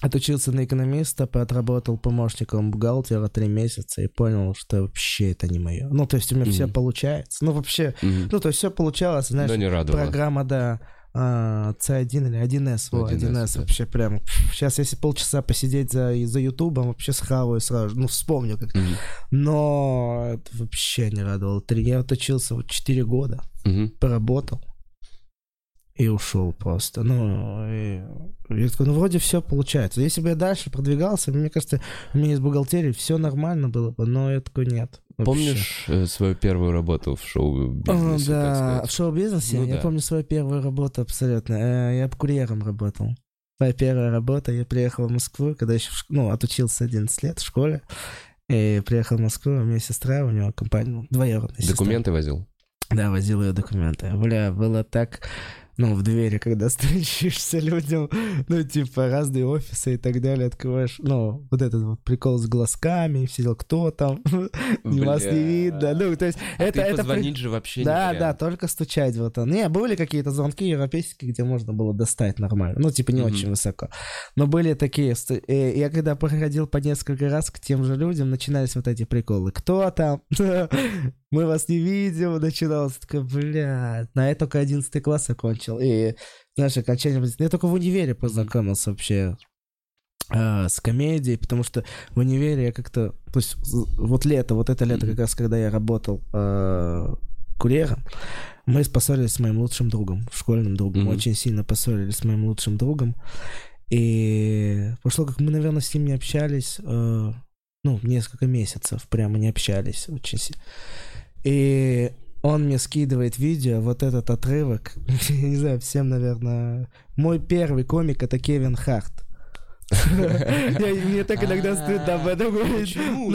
Отучился на экономиста, отработал помощником бухгалтера три месяца и понял, что вообще это не мое. Ну, то есть у меня все Мгм. получается. Ну, вообще, Мгм. ну, то есть все получалось, знаешь, Но не радовало. программа, да, а, C1 или 1С, во, 1С, 1С, да. вообще прям. Сейчас, если полчаса посидеть за, за Ютубом, вообще схаваю сразу, ну, вспомню как. Мгм. Но это вообще не радовало. Три- Я отучился вот 4 года, Мгм. поработал и ушел просто. Ну, и я такой, ну, вроде все получается. Если бы я дальше продвигался, мне кажется, у меня из бухгалтерии все нормально было бы, но я такой, нет. Помнишь э, свою первую работу в шоу-бизнесе, Да, в шоу-бизнесе Ну я да. помню свою первую работу абсолютно. Э, Я курьером работал. Моя первая работа, я приехал в Москву, когда еще, в ну, отучился 11 лет в школе. И приехал в Москву, у меня сестра, у него компания, ну, двоюродная сестра. Документы возил? Да, возил ее документы. Бля, было так, ну, в двери, когда встречаешься людям, ну, типа, разные офисы и так далее, открываешь, ну, вот этот вот прикол с глазками, все дела, кто там, вас не видно, ну, то есть, А это, это... при- позвонить же вообще Да, да, только стучать вот он. Не, были какие-то звонки европейские, где можно было достать нормально. Ну, типа, не Мгм. очень высоко. Но были такие... э, Я когда проходил по несколько раз к тем же людям, начинались вот эти приколы. Кто там? мы вас не видим, начиналось. Такой, бля, на это только 11 класс окончил. И, знаешь, окончание... Я только в универе познакомился вообще а, с комедией, потому что в универе я как-то... То есть вот лето, вот это лето, как раз когда я работал э, курьером, мы поссорились с моим лучшим другом, школьным другом. Мгм. Очень сильно поссорились с моим лучшим другом. И прошло, как мы, наверное, с ним не общались, э, ну, несколько месяцев прямо не общались очень сильно. И он мне скидывает видео, вот этот отрывок. Я не знаю, всем, наверное... Мой первый комик — это Кевин Харт. Мне так иногда стыдно об этом говорить. Почему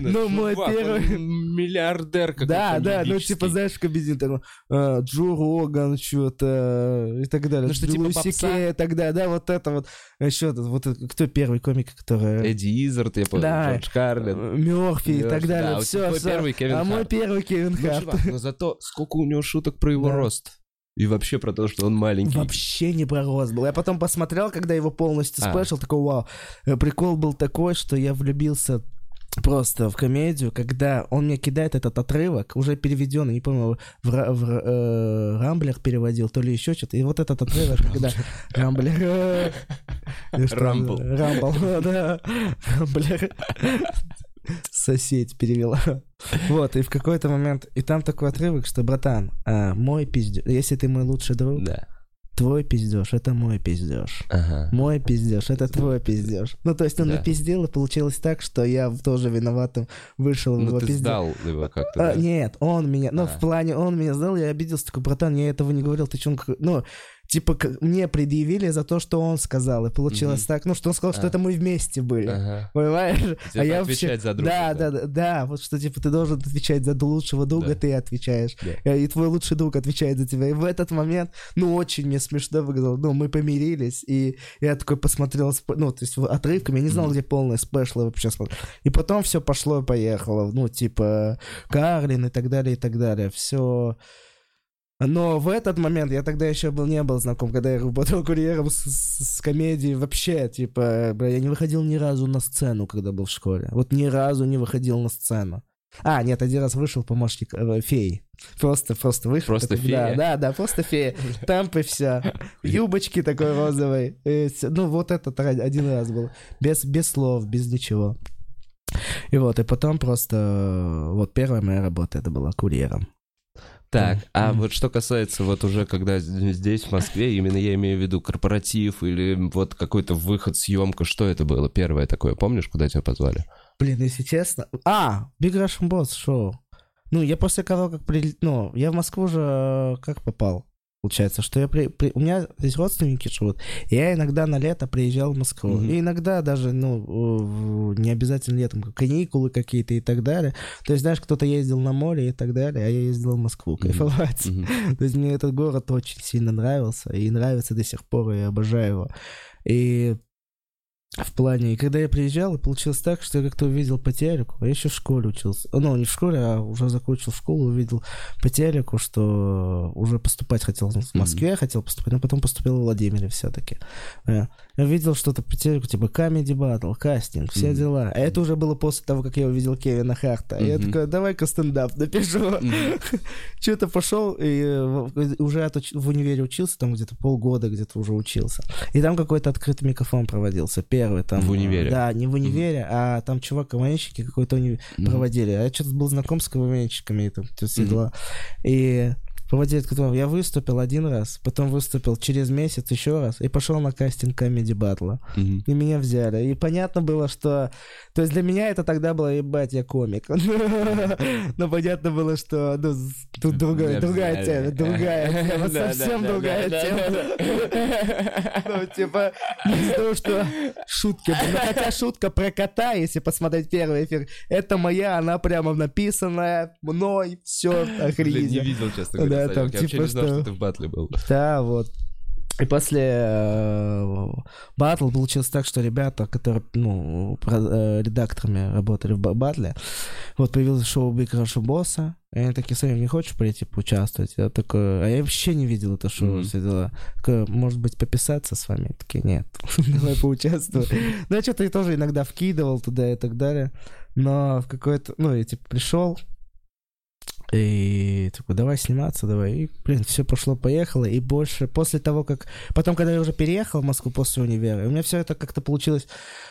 Но мой первый- миллиардер какой-то Да, да, ну типа, знаешь, комедий там, э, Джо Роган, что-то и так далее. Ну, что, типа, попса? И так далее, да, вот это вот. Еще вот кто первый комик, который... Эдди Изард, я помню. Джордж Карлин. Мерфи и так да, далее. все, Кевин А мой первый Кевин Ну, Харт. но зато сколько у него шуток про его рост. И вообще про то, что он маленький. Вообще не про рост был. Я потом посмотрел, когда его полностью А. спешл, такой, вау. Э, Прикол был такой, что я влюбился просто в комедию, когда он мне кидает этот отрывок, уже переведенный, не помню, в, в э, Рамблер переводил, то ли еще что-то. И вот этот отрывок, когда Рамблер... э, что, Рамбл. Рамбл, да. Рамблер. Соседь перевела. Вот, и в какой-то момент... И там такой отрывок, что, братан, а, мой пиздеж... Если ты мой лучший друг, Да. твой пиздеж, это мой пиздеж. Ага. Мой пиздеж, это твой пиздеж. Ну, то есть он Да. напиздел, и получилось так, что я тоже виноватым вышел в Ну, его ты пиздеж. сдал его как-то, А, да? нет, он меня, ну, А. в плане, он меня сдал, я обиделся, такой, братан, я этого не говорил, ты чё, ну, типа, мне предъявили за то, что он сказал, и получилось Мгм. так, ну, что он сказал, что А. это мы вместе были, Ага. понимаешь? Типа а я отвечать вообще... за друга, да, да. да, да, вот что, типа, ты должен отвечать за лучшего друга, Да. ты отвечаешь, Да. и твой лучший друг отвечает за тебя, и в этот момент, ну, очень мне смешно выглядело, ну, мы помирились, и я такой посмотрел, ну, то есть отрывками, я не знал, Мгм. где полный спешл вообще смотрел. И потом все пошло и поехало, ну, типа, Карлин и так далее, и так далее, все... Но в этот момент я тогда еще был, не был знаком, когда я работал курьером с, с- с комедией вообще, типа, бля, я не выходил ни разу на сцену, когда был в школе. Вот ни разу не выходил на сцену. А, нет, один раз вышел помощник э, феи. Просто, просто вышел. Просто такой, фея? Да, да, да, просто фея. Тампы все. Юбочки такой розовой. Ну, вот этот ра- один раз был. Без, без слов, без ничего. И вот, и потом просто... э, Вот первая моя работа, это была курьером. Так, а вот что касается вот уже, когда здесь, в Москве, именно я имею в виду корпоратив или вот какой-то выход, съемка, что это было первое такое, помнишь, куда тебя позвали? Блин, если честно... А, Big Russian Boss шоу. Ну, я после того, как при... Ну, я в Москву же э, как попал? Получается, что я при... при- У меня здесь родственники живут. Я иногда на лето приезжал в Москву. Мгм. И иногда даже, ну, не обязательно летом, каникулы какие-то и так далее. То есть, знаешь, кто-то ездил на море и так далее, а я ездил в Москву кайфовать. Мгм. То есть мне этот город очень сильно нравился, и нравится до сих пор, и я обожаю его. И в плане, и когда я приезжал, и получилось так, что я как-то увидел по телеку, я еще в школе учился, ну, не в школе, а уже закончил школу, увидел по телеку, что уже поступать хотел в Москве, хотел поступать, но потом поступил в Владимире все-таки. Я видел что-то по телеку, типа Comedy Battle, кастинг, все Мгм. дела. А это уже было после того, как я увидел Кевина Харта. И я такой, давай-ка стендап напишу. Мгм. Что-то пошел и э, уже отуч- в универе учился, там где-то полгода где-то уже учился. И там какой-то открытый микрофон проводился, первый там. В универе? Да, не в универе, а там чувак, КВНщики какой-то уни- Мгм. проводили. А я что-то был знаком с КВНщиками, и там все дела. И этот КВН. Я выступил один раз, потом выступил через месяц еще раз и пошел на кастинг комедий батла. Мгм. И меня взяли. И понятно было, что... То есть для меня это тогда было, ебать, я комик. Но понятно было, что ну, тут другая, другая тема, другая тема, совсем другая тема. Ну, типа, из того, что шутки. Ну, хотя шутка про кота, если посмотреть первый эфир, это моя, она прямо написанная мной, все, Блин, не охренеть. видел, честно Да, там. Я типа не знал, что- что ты в батле был. Да, вот. И после э, батл получилось так, что ребята, которые, ну, э, редакторами работали в ба- батле, вот появилось шоу Big Russian Босса, и они такие, Саня, не хочешь прийти поучаствовать? Я такой, а я вообще не видел это шоу, Мгм. все дела. Такой, может быть, пописаться с вами? Такие, нет, давай поучаствуй. Ну, я что-то тоже иногда вкидывал туда и так далее, но в какой-то, ну, я типа пришел, И такой, давай сниматься, давай. И, блин, все пошло-поехало. И больше после того, как... Потом, когда я уже переехал в Москву после универа, у меня все это как-то получилось...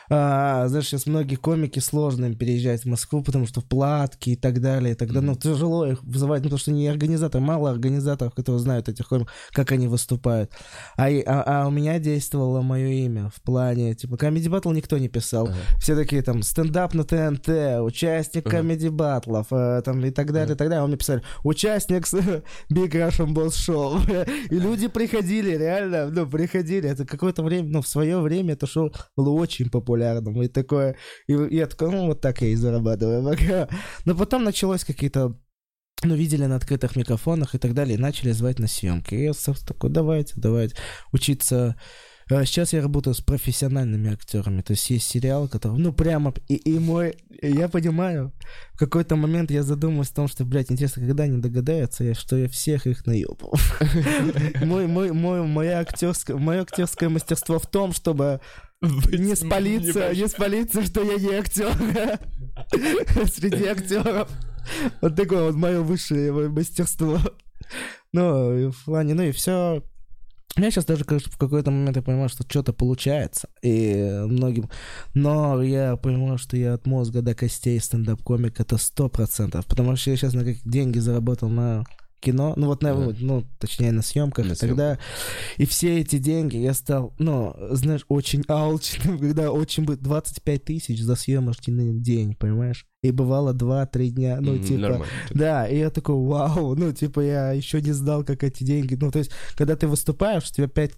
А, знаешь, сейчас многие комики сложно им переезжать в Москву, потому что платки и так далее. И тогда, ну, тяжело их вызывать, ну, потому что не организатор, мало организаторов, которые знают этих комиков, как они выступают. А, а, а у меня действовало мое имя в плане, типа, Comedy Battle никто не писал. Ага. Все такие там, стендап на ТНТ, участник. Comedy Батлов, э, там и так далее, и так далее. А он мне писали, участник Big Russian Boss Show. И люди приходили, реально, ну, приходили. Это какое-то время, ну, в свое время это шоу было очень популярным. И такое, и я такой, ну, вот так я и зарабатываю пока. Но потом началось какие-то ну, видели на открытых микрофонах и так далее, и начали звать на съемки. И я такой, давайте, давайте, учиться. А Сейчас я работаю с профессиональными актерами, то есть есть сериал, который, ну, прямо, и, и мой, и я понимаю, в какой-то момент я задумался о том, что, блядь, интересно, когда они догадаются, я- что я всех их наебал. Мой, мой, мой, моя актерская, мое актерское мастерство в том, чтобы не спалиться, не спалиться, что я не актер среди актеров. Вот такое вот мое высшее мастерство. Ну, в плане, ну и все. Меня сейчас даже, конечно, в какой-то момент я понимаю, что что-то получается. И многим... Но я понимаю, что я от мозга до костей стендап-комик это сто процентов. Потому что я сейчас на как деньги заработал на кино, ну вот на, вот, ну, точнее, на съемках, На и тогда, и все эти деньги я стал, ну, знаешь, очень алчным, когда очень бы 25 тысяч за съемочный день, понимаешь? И бывало 2-3 дня, ну, Мгм, типа, Нормально. да, и я такой, вау, ну, типа, я еще не знал, как эти деньги, ну, то есть, когда ты выступаешь, у тебя 5,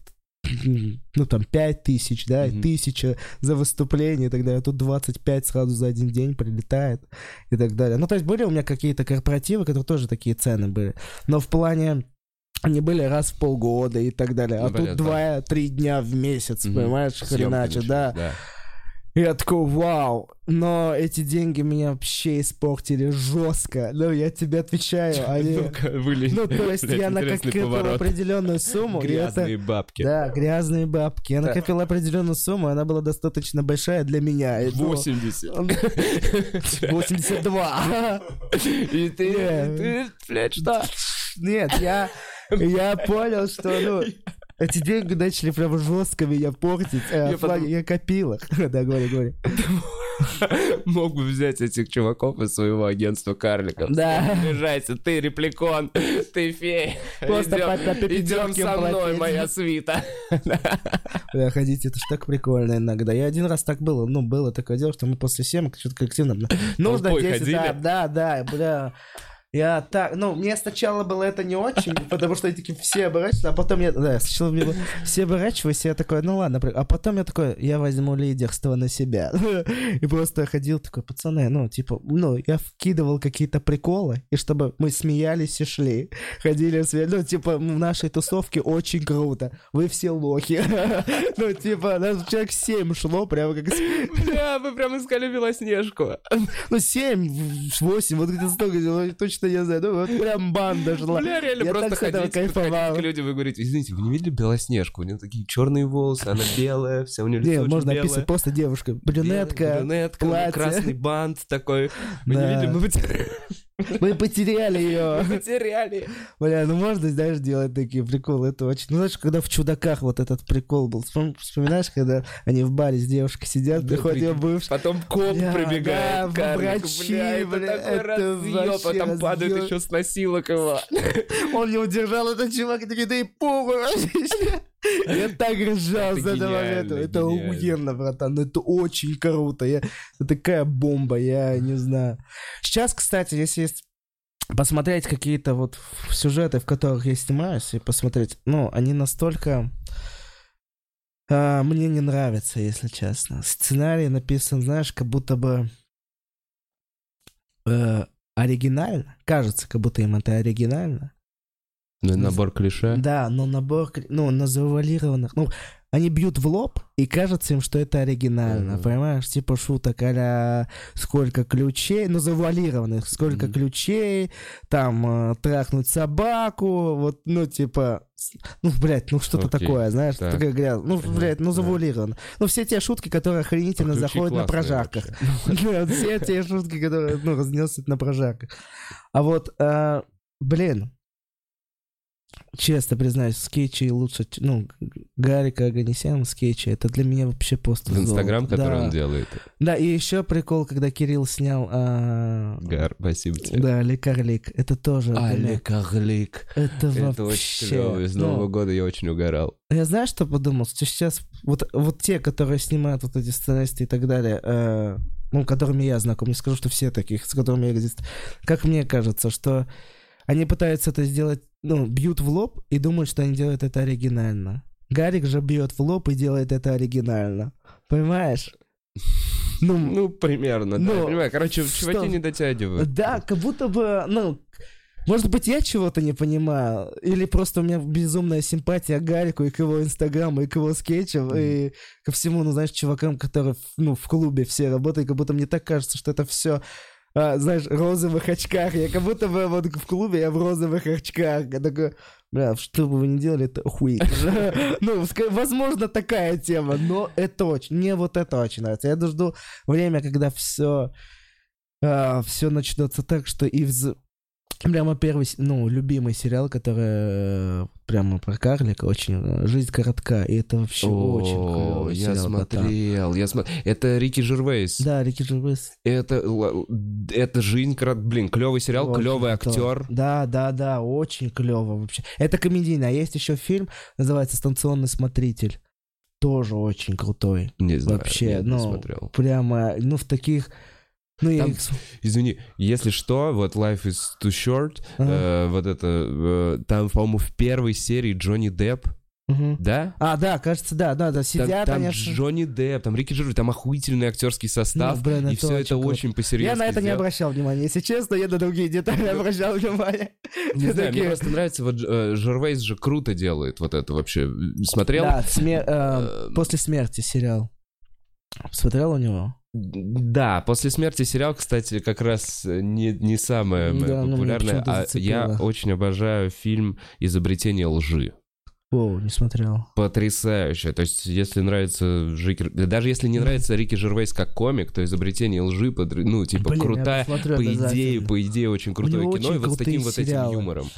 ну, там, 5 тысяч, да, Мгм. тысяча за выступление и так далее, а тут 25 сразу за один день прилетает и так далее. Ну, то есть, были у меня какие-то корпоративы, которые тоже такие цены были, но в плане они были раз в полгода и так далее, Ну, а тут понятно. 2-3 дня в месяц, Мгм. понимаешь, Съемки хреначе, да. И Я такой, вау, но эти деньги меня вообще испортили жестко. Ну, я тебе отвечаю, они... Ну, то есть я накопил определенную сумму. Грязные бабки. Да, грязные бабки. Я накопил определенную сумму, она была достаточно большая для меня. И, ну, 80. 82. И ты, блядь, что? Нет, я, я понял, что, ну, эти деньги начали прям жестко меня портить. Э, Я в плане, Я копил их. Да, говори, говори. Мог бы взять этих чуваков из своего агентства карликов. Да. Приезжайте, ты репликон, ты фея. Просто Идем- Идем со мной, платить. моя свита. Да, ходить, это ж так прикольно иногда. Я один раз так было, ну, было такое дело, что мы после съемок что-то коллективно... Нужно Толпой 10, ходили? да, да, да, бля. Я так, ну, мне сначала было это не очень, потому что такие все оборачиваются, а потом я, да, сначала мне было, все оборачиваются, я такой, ну ладно, а потом я такой, я возьму лидерство на себя. И просто ходил такой, пацаны, ну, типа, ну, я вкидывал какие-то приколы, и чтобы мы смеялись и шли. Ходили, смеялись, ну, типа, в нашей тусовке очень круто, вы все лохи. Ну, типа, нас человек 7 шло, прямо как... Бля, вы прям искали Белоснежку. Ну, 7, 8, вот где-то столько, ну, точно не знаю, ну, вот прям банда шла. Бля, реально Я просто ходить, кайфовал. к людям и говорить, извините, вы не видели Белоснежку? У нее такие черные волосы, она белая, вся у нее лицо Не, очень можно белое. описать просто девушка, брюнетка, Белая, брюнетка, платье. красный бант такой. Мы не Да. видели, мы потеряли. Мы потеряли ее. потеряли. Бля, ну можно, знаешь, делать такие приколы, это очень... Ну, знаешь, когда в «Чудаках» вот этот прикол был, Вспом- вспоминаешь, когда они в баре с девушкой сидят, приходит ее бывший, Потом коп Бля, прибегает, да, карлик, врачи, бля, это бля, такой это разъёб, а там падает еще с носилок его. он не удержал этот чувак, и такие, да и похуй вообще. Я так ржал с этого момента. Это охуенно, братан. Это очень круто. Я... Это такая бомба, я не знаю. Сейчас, кстати, если есть посмотреть какие-то вот сюжеты, в которых я снимаюсь, и посмотреть, ну, они настолько... а, мне не нравятся, если честно. Сценарий написан, знаешь, как будто бы э, оригинально. Кажется, как будто им это оригинально. Ну, набор клише. Да, но набор, ну, на завуалированных, ну, они бьют в лоб, и кажется им, что это оригинально, Мгм. понимаешь? Типа шуток а сколько ключей, ну, завуалированных, сколько Мгм. ключей, там, э, трахнуть собаку, вот, ну, типа, ну, блядь, ну, что-то Окей, такое, знаешь, так. такое грязное. Ну, Ага, блядь, ну, завуалировано. Ну, все те шутки, которые охренительно Ключи заходят на прожарках. Все те шутки, которые, ну, разнесут на прожарках. А вот, э, блин, честно признаюсь, скетчи лучше, ну, Гарика Аганесяна скетчи, это для меня вообще просто В Инстаграм, который да. он делает. Да, и еще прикол, когда Кирилл снял... а, Гар, спасибо тебе. Да, Лекарлик. Это тоже... для меня- Карлик. Это, Это вообще... очень клево. С Нового года я очень угорал. Я знаешь, что подумал? Что сейчас вот, вот те, которые снимают вот эти сценаристы и так далее, э, ну, которыми я знаком, не скажу, что все таких, с которыми я. Как мне кажется, что они пытаются это сделать, ну, бьют в лоб и думают, что они делают это оригинально. Гарик же бьет в лоб и делает это оригинально. Понимаешь? Ну, Ну, примерно, да. Ну, я понимаю. Короче, что? чуваки не дотягивают. Да, как будто бы, ну, может быть, я чего-то не понимаю, или просто у меня безумная симпатия к Гарику и к его инстаграму, и к его скетчам, и ко всему, ну, знаешь, чувакам, которые, ну, в клубе все работают, как будто мне так кажется, что это все знаешь, розовых очках. Я как будто бы вот в клубе я в розовых очках. Я такой, бля, что бы вы ни делали, это хуй. Ну, возможно, такая тема, но это очень, мне вот это очень нравится. Я жду время, когда все, все начнется так, что и вз- Прямо первый, ну, любимый сериал, который э, прямо про карлика, очень э, «Жизнь коротка», и это вообще очень О, клевый я сериал, смотрел, я смотрел. Это Рики Жервейс. Да, Рики Жервейс. Это, это жизнь, крат- блин, клевый сериал, Очень клевый актер. Да, да, да, очень клево вообще. Это комедийный, а есть еще фильм, называется «Станционный смотритель». Тоже очень крутой. Не знаю, Вообще, не ну, смотрел. Прямо, ну, в таких... Ну, я Там с- Извини, если что, вот Life is too short, Ага. э, вот это, э, там, по-моему, в первой серии Джонни Депп, Мгм. да? А, да, кажется, да, да, да, сидят там ш- Джонни Депп, там Рики Жервейс, там охуительный актерский состав, Ну, блин, и все это круто. очень по-серьезки Я на это не сделано. обращал внимания. Если честно, я на другие детали обращал внимание. Не знаю, мне просто нравится, вот э, Жервейс же круто делает вот это вообще. Смотрел? Да, э, Э, после смерти сериал. Смотрел у него? Да, после смерти сериал, кстати, как раз э, не, не самое Да, популярное, а я очень обожаю фильм «Изобретение лжи». О, не смотрел. Потрясающе. То есть, если нравится Жики... Даже если не нравится Рики Жервейс как комик, то «Изобретение лжи», под- ну, типа, Блин, крутая, по идее, по идее, очень крутое кино, и вот с таким крутые вот этим сериалы. юмором.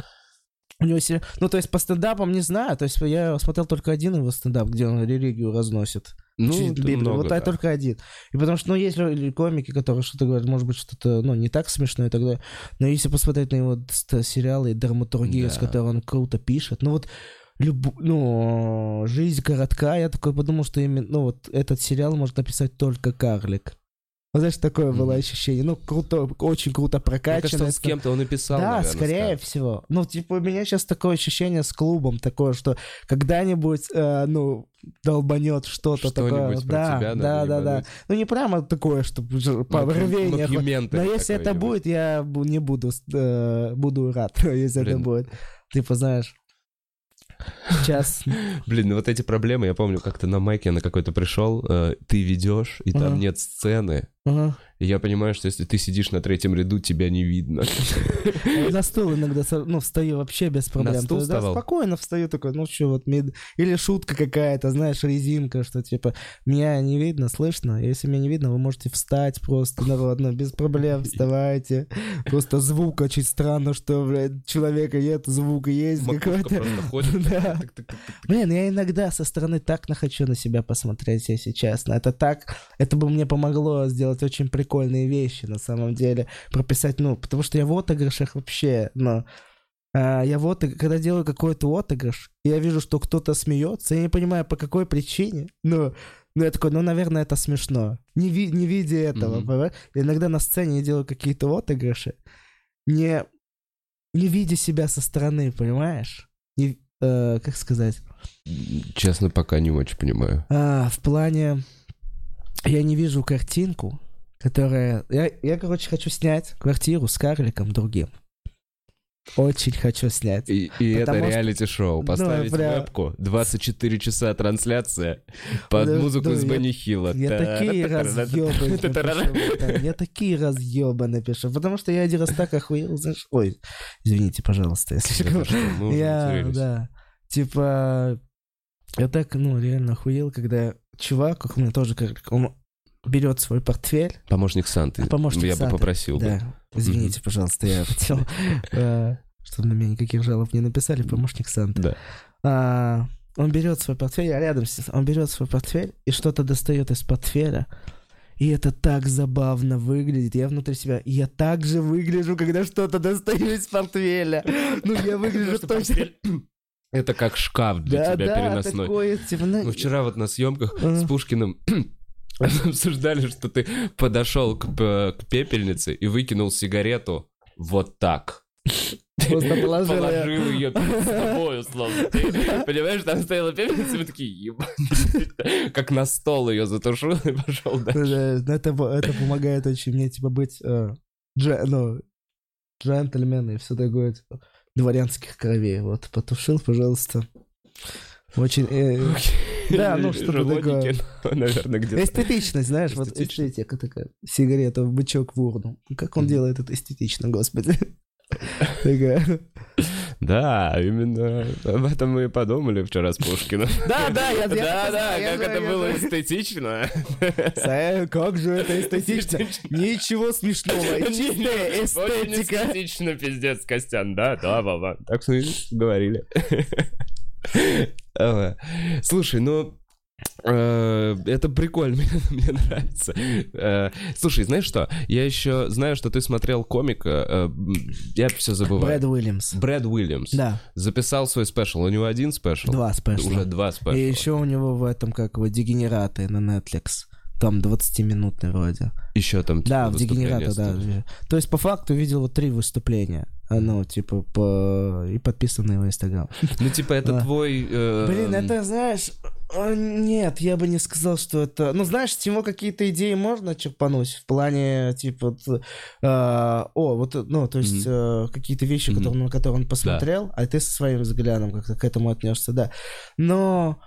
У него сери- Ну, то есть по стендапам не знаю. То есть я смотрел только один его стендап, где он религию разносит. Ну, много, вот да. только один. И потому что, ну, есть комики, которые что-то говорят, может быть, что-то, ну, не так смешно и так далее. Но если посмотреть на его сериалы и драматургию, с Да. которой он круто пишет, ну, вот люб- ну, жизнь коротка, я такой подумал, что именно, ну, вот этот сериал может написать только карлик. Вот Знаешь, такое было Мгм. ощущение. Ну, круто, очень круто кажется, он с кем-то он и писал, Да, наверное, скорее с всего. Ну, типа, у меня сейчас такое ощущение с клубом, такое, что когда-нибудь, э, ну, долбанет что-то такое. Да, тебя да, да, да. ебануть. Ну, не прямо такое, что рвению. макюментари Но если это будет, я не буду, э, буду рад, если это Блин. будет. Типа, знаешь, сейчас... Блин, ну вот эти проблемы, я помню, как-то на майке на какой-то пришел, э, ты ведешь, и там нет сцены. Ага. И я понимаю, что если ты сидишь на третьем ряду, тебя не видно. Я на стул иногда, ну, встаю вообще без проблем. стул То есть, да, спокойно встаю такой, ну что, вот мид... Или шутка какая-то, знаешь, резинка, что типа, меня не видно, слышно? Если меня не видно, вы можете встать просто, народ, ну, без проблем вставайте. Просто звук очень странно, что, блядь, человека нет, звук есть какой-то. Да. Блин, я иногда со стороны так нахочу на себя посмотреть, если честно. Это так, это бы мне помогло сделать очень прикольные вещи, на самом деле. Прописать, ну, потому что я в отыгрышах вообще, ну, а, я в отыг- когда делаю какой-то отыгрыш, я вижу, что кто-то смеется, я не понимаю, по какой причине, ну, ну, я такой, ну, наверное, это смешно. Не, ви- не видя этого, понимаешь? Иногда на сцене я делаю какие-то отыгрыши, не, не видя себя со стороны, понимаешь? Не, э, как сказать? Честно, пока не очень понимаю. А, в плане... Я не вижу картинку, которая... Я, я, короче, хочу снять квартиру с карликом другим. очень хочу снять. И, и это что- реалити-шоу. Ну, Поставить прям- вебку, 24 часа трансляция под Да, музыку да, из Бенни Хилла. Я такие разъебы напишу. Я такие разъебы напишу. Потому что я один раз так охуел, знаешь. Ой, извините, пожалуйста, если Я, да. Типа, я так, ну, реально охуел, когда чувак, у меня тоже, как он берет свой портфель. Помощник Санты. Помощник Я Санты. бы попросил бы. Да, извините, пожалуйста, я хотел, э, чтобы на меня никаких жалоб не написали, помощник Санты. Да. А, Он берет свой портфель, я рядом с ним, он берет свой портфель и что-то достает из портфеля. И это так забавно выглядит. Я внутри себя, я так же выгляжу, когда что-то достаю из портфеля. Ну, я выгляжу точно. Это как шкаф для Да, тебя да, переносной. такое, на- Мы вчера вот на съемках с Пушкиным обсуждали, что ты подошел к, п- к пепельнице и выкинул сигарету вот так. Просто положил ее перед собой, условно. Ты понимаешь, там стояла пепельница, и мы такие, ебать. Как на стол ее затушил и пошел дальше. Да, Это, это помогает очень мне, типа, быть, э, дже- ну, и все такое, типа, дворянских кровей. Вот, потушил, пожалуйста. Очень... э, Да, ну, что-то такое. Наверное, где-то. Эстетичность, знаешь, вот эстетика такая. Сигарета в бычок в урну. Ну, Как он делает это эстетично, господи. Такая. Да, именно об этом мы и подумали вчера с Пушкиным. Да, да, я Да, да, как это было эстетично. Как же это эстетично. Ничего смешного. Чистая эстетика. эстетично, пиздец, Костян, да, да, Вова. Так что говорили. Слушай, ну, это прикольно, мне, нравится. Э, Слушай, знаешь что? Я еще знаю, что ты смотрел комика. э, Я все забываю. Брэд Уильямс. Брэд Уильямс. Да, Записал свой special. У него один спешл? два спешла. Уже два спешла. И еще у него в этом, как его, дегенераты на Netflix. Там 20-минутный вроде. Еще там Да, типа, в выступление дегенератах, да. То есть, по факту, видел вот три выступления. Ну, типа, по... и подписан на его инстаграм. Ну, типа, это Да. твой... э, Блин, это, знаешь, э, нет, я бы не сказал, что это... Ну, знаешь, с него какие-то идеи можно черпануть в плане, типа, вот, э, о, вот, ну, то есть, э, какие-то вещи, Мгм. которые, на которые он посмотрел, а ты со своим взглядом как-то к этому отнесся, да. Но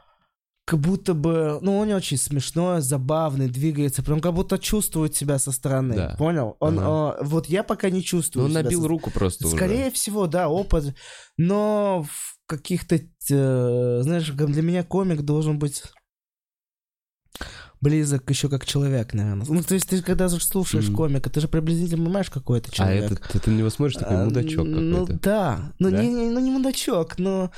как будто бы, ну, он очень смешной, забавный, двигается, прям как будто чувствует себя со стороны, Да. понял? Он, Ага. э, вот я пока не Ну, чувствую он себя набил со- руку просто уже. Скорее всего, да, опыт. Но в каких-то, э, знаешь, для меня комик должен быть близок еще как человек, наверное. Ну, то есть ты когда слушаешь Мгм. комика, ты же приблизительно понимаешь, какой это А человек. это, ты, ты на него смотришь, такой А, мудачок Ну какой-то. да, ну Да? не, не- ну не мудачок, но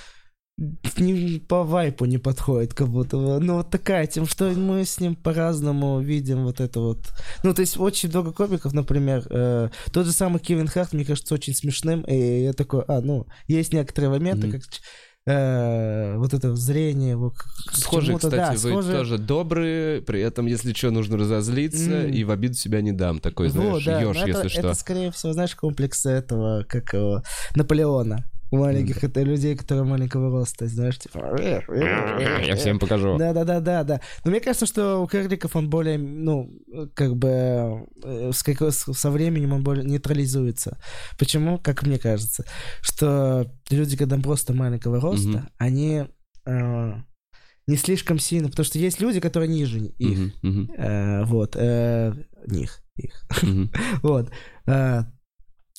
не, по вайпу не подходит как будто бы. Ну вот такая тем, что мы с ним по-разному видим вот это вот. Ну то есть очень много комиков, например, э, тот же самый Кевин Харт, мне кажется, очень смешным, и я такой, а, ну, есть некоторые моменты, Мгм. как э, вот это зрение, его Схожие, кстати, да, вы схожие. тоже добрые, при этом, если что, нужно разозлиться, М. и в обиду себя не дам. Такой, знаешь, Вот, да, ешь, но это, если что. это, скорее всего, знаешь, комплекс этого, как его, Наполеона. У маленьких это людей, которые маленького роста, знаешь, типа... Я всем покажу. Да, да, да, да, да. Но мне кажется, что у карликов он более, ну, как бы э, с со временем он более нейтрализуется. Почему? Как мне кажется, что люди, когда просто маленького роста, они э, не слишком сильно, потому что есть люди, которые ниже их, Э, вот, них, их. Вот.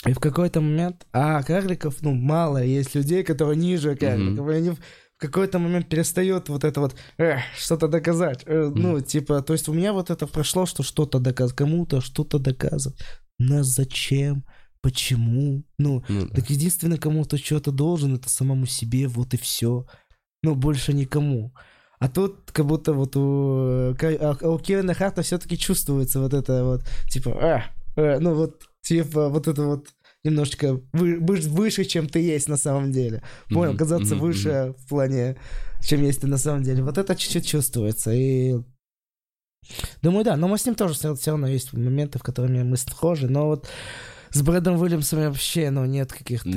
И в какой-то момент... А карликов, ну, мало. Есть людей, которые ниже карликов. И они в какой-то момент перестают вот это вот «Эх, что-то доказать. Э, Ну, типа, то есть у меня вот это прошло, что что-то доказать. Кому-то что-то доказывать. Но зачем? Почему? Ну, Ну да. так единственное, кому ты что-то должен, это самому себе, вот и все. Ну, больше никому. А тут как будто вот у, Ка- а у Кевина Харта все-таки чувствуется вот это вот, типа, э, ну вот, типа, вот это вот немножечко вы- выше, чем ты есть на самом деле. Понял? Мгм, Казаться мгм, выше в плане, чем есть ты на самом деле. Вот это чуть-чуть чувствуется. И думаю, да, но мы с ним тоже все, равно есть моменты, в которых мы схожи, но вот с Брэдом Уильямсом вообще, ну, нет каких-то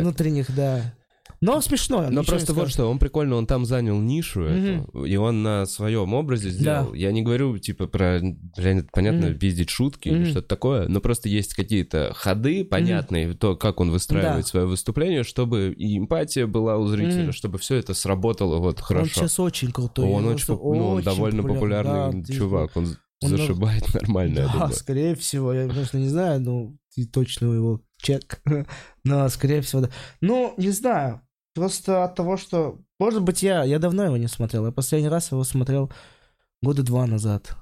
внутренних, да. Но смешно. Но просто вот что, он прикольно, он там занял нишу эту, и он на своем образе сделал. Я не говорю, типа, про, блин, понятно, пиздить шутки или что-то такое, но просто есть какие-то ходы понятные, то, как он выстраивает свое выступление, чтобы и эмпатия была у зрителя, чтобы все это сработало вот Он хорошо. сейчас очень крутой. Он очень, ну, он довольно популярный чувак, он, Он зашибает нормально, я Да, думаю. скорее всего, я, конечно, не знаю, ну, и точно его чек, но, скорее всего, да. Ну, не знаю, просто от того, что... Может быть, я, я давно его не смотрел, я последний раз его смотрел года два назад.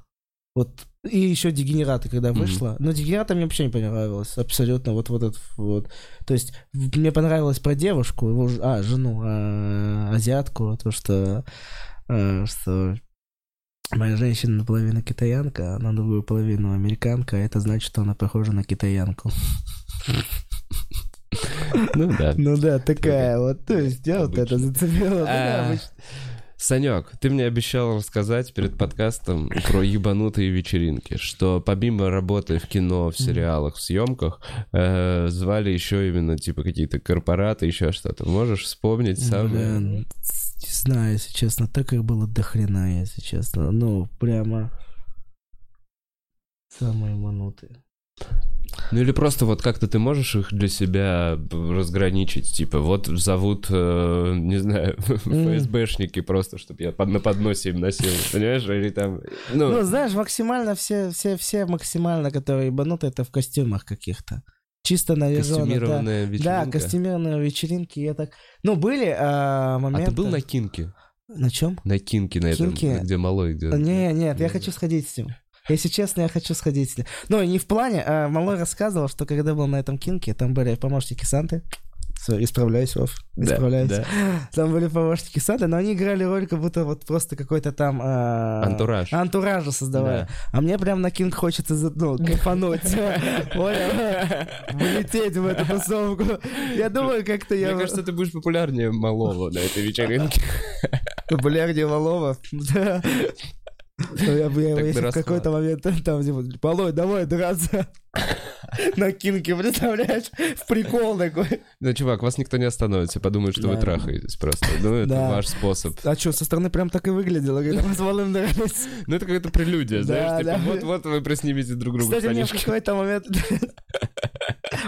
Вот, и еще «Дегенераты», когда Мгм. вышла. Но «Дегенераты» мне вообще не понравилось, абсолютно, вот, вот этот вот. То есть, мне понравилось про девушку, его, а, жену, а, азиатку, то, что, а, что Моя женщина наполовину китаянка, а на другую половину американка, а это значит, что она похожа на китаянку. Ну да. Ну да, такая вот. То есть я вот это зацепила. Ну А. Санек, ты мне обещал рассказать перед подкастом про ебанутые вечеринки, что помимо работы в кино, в сериалах, в съемках, э, звали еще именно типа какие-то корпораты, еще что-то. Можешь вспомнить самое? Блин, не знаю, если честно, так их было до хрена, если честно. Ну, прямо самые манутые. Ну или просто вот как-то ты можешь их для себя разграничить, типа вот зовут, э, не знаю, ФСБшники просто, чтобы я под, на подносе им носил, понимаешь, или там, ну, Ну, знаешь, максимально все, все, все максимально, которые ебануты, это в костюмах каких-то. Чисто наряженных, да. костюмированная вечеринка. Да, костюмированные вечеринки, я так... Ну, были а, А моменты... ты был на Кинке? На чем? На Кинке, на этом, Кинке? где малой, где... Не, нет, я хочу сходить с ним. Если честно, я хочу сходить. Ну, не в плане, а Малой рассказывал, что когда был на этом кинке, там были помощники Санты. Всё, исправляюсь, Вов, Да, исправляюсь. да. Там были помощники Санты, но они играли роль, как будто вот просто какой-то там... а, Антураж. Антуража создавая. Да. А мне прям на кинг хочется, ну, кайфануть. Понял? Влететь в эту тусовку. Я думаю, как-то я... Мне кажется, ты будешь популярнее малого на этой вечеринке. Популярнее Валова. Да. Если в какой-то момент там, типа, Полой, давай драться. На кинке, представляешь? В прикол такой. Ну, чувак, вас никто не остановит, все подумают, что вы трахаетесь просто. Ну, это ваш способ. А что, со стороны прям так и выглядело, когда мы с Малым дрались. Ну, это какая-то прелюдия, знаешь, типа, вот-вот вы приснимете друг другу Кстати, мне в какой-то момент...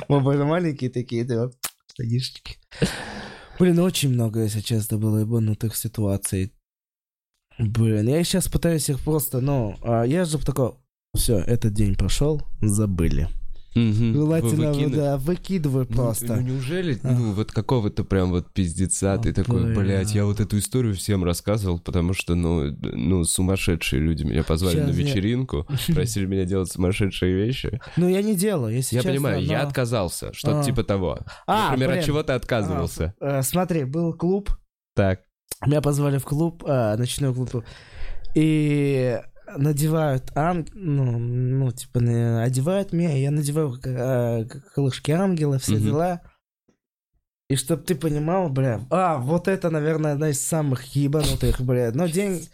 Мы были маленькие такие, да, штанишки. Блин, очень много, если честно, было ебанутых ситуаций. Блин, я сейчас пытаюсь их просто, ну, а я же такой, все, этот день прошел, забыли. Мгм. Желательно, Вы да, выкидываю Ну, просто. Ну, неужели, А. ну, вот какого-то прям вот пиздеца, ты А, такой, бля. блядь, я вот эту историю всем рассказывал, потому что, ну, ну, сумасшедшие люди меня позвали на Щас я- вечеринку, просили меня делать сумасшедшие вещи. Ну, я не делаю, если Я честно. понимаю, я отказался, что-то А. типа того. А, Например, блин. от чего ты отказывался? А, э, смотри, был клуб, Так. Меня позвали в клуб, а, ночной клуб, и надевают ан... ну, ну, типа, одевают меня, я надеваю а, к- колышки ангела, все Мгм. дела. И чтоб ты понимал, бля, а, вот это, наверное, одна из самых ебанутых, бля, но день...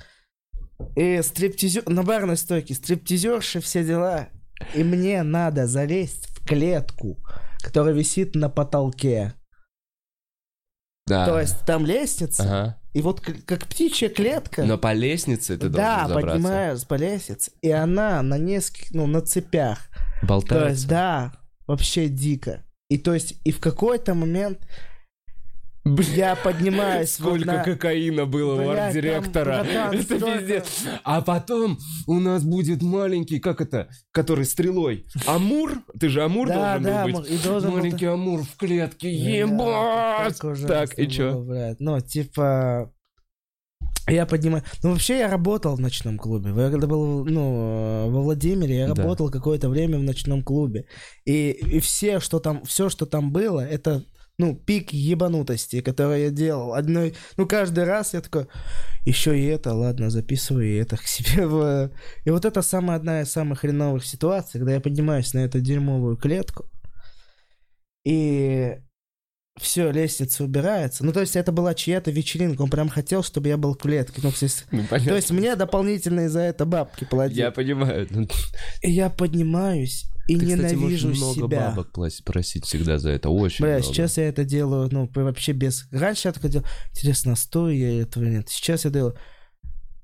И стриптизер... На барной стойке стриптизерши, все дела. И мне надо залезть в клетку, которая висит на потолке. Да. То есть там лестница, Ага. И вот как птичья клетка. Но по лестнице ты да, должен забраться. поднимаюсь по лестнице, и она на нескольких, ну, на цепях. То Болтается. есть, да, вообще дико. И то есть, и в какой-то момент я поднимаюсь вот Сколько на- кокаина было у Блядь, там, арт-директора. Это пиздец. А потом у нас будет маленький, как это, который стрелой. Амур? Ты же Амур Да, должен да, был быть. и должен был- Маленький Амур в клетке. Да, Ебать! так ужасно Так, и чё? Ну, типа... Я поднимаю... Ну, вообще, я работал в ночном клубе. Я когда был, ну, во Владимире, я Да. работал какое-то время в ночном клубе. И, и все, что там, все, что там было, это, ну, пик ебанутости, который я делал. Одной... Ну, каждый раз я такой... Еще и это, ладно, записываю и это к себе в... И вот это самая одна из самых хреновых ситуаций, когда я поднимаюсь на эту дерьмовую клетку, и все, лестница убирается. Ну, то есть это была чья-то вечеринка, он прям хотел, чтобы я был в клетке. Ну, то, есть, Ну, то есть мне дополнительно за это бабки платили. Я понимаю. Ну, И я поднимаюсь и Ты, кстати, ненавижу много себя. бабок плась- просить всегда за это. Очень Бля, много. сейчас я это делаю, ну, вообще без... Раньше я такой делал, интересно, стою я этого нет. Сейчас я делаю...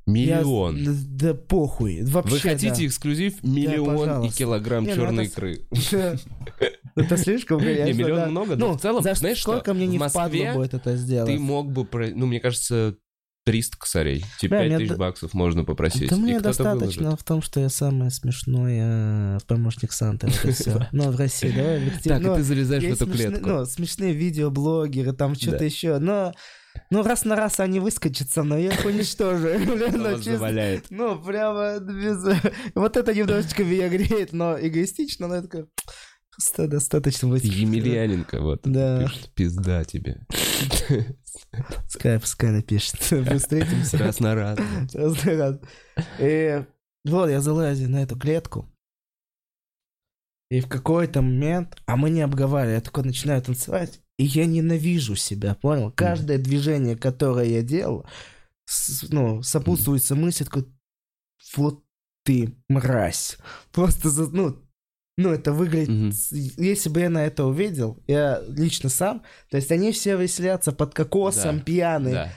я- Миллион. Да, да похуй. Вообще, Вы хотите да. эксклюзив? Миллион и пожалуйста. килограмм Не, ну черной это- икры. Это слишком, Не, конечно, миллион да. много, но Ну, в целом, знаешь что? сколько мне не впадло будет это сделать? Ты мог бы, про- ну, мне кажется, 300 косарей. Типа Бля, 5 мне тысяч баксов можно попросить. Да мне достаточно выложит. в том, что я самый смешной э, помощник Санты. Это все. Ну, в России, объективно. Так, и ты залезаешь в эту клетку. Ну, смешные видеоблогеры, там что-то Да. еще. Но, ну, раз на раз они выскочат со мной, я их уничтожу. Ну. Ну, прямо без... Вот это немножечко меня греет, но эгоистично, но я такой... Достаточно быть... Емельяненко, вот. Да. Пишет, пизда тебе. Пускай, пускай напишет. Мы встретимся. Раз на раз. Раз, раз. И вот я залазю на эту клетку. И в какой-то момент, а мы не обговаривали, я такой начинаю танцевать, и я ненавижу себя, понял? Каждое движение, которое я делал, с- ну, сопутствуется мысль такой, вот ты мразь. Просто, ну, ну, это выглядит... С- Если бы я на это увидел, я лично сам, то есть они все веселятся под кокосом, Да. пьяные, Да.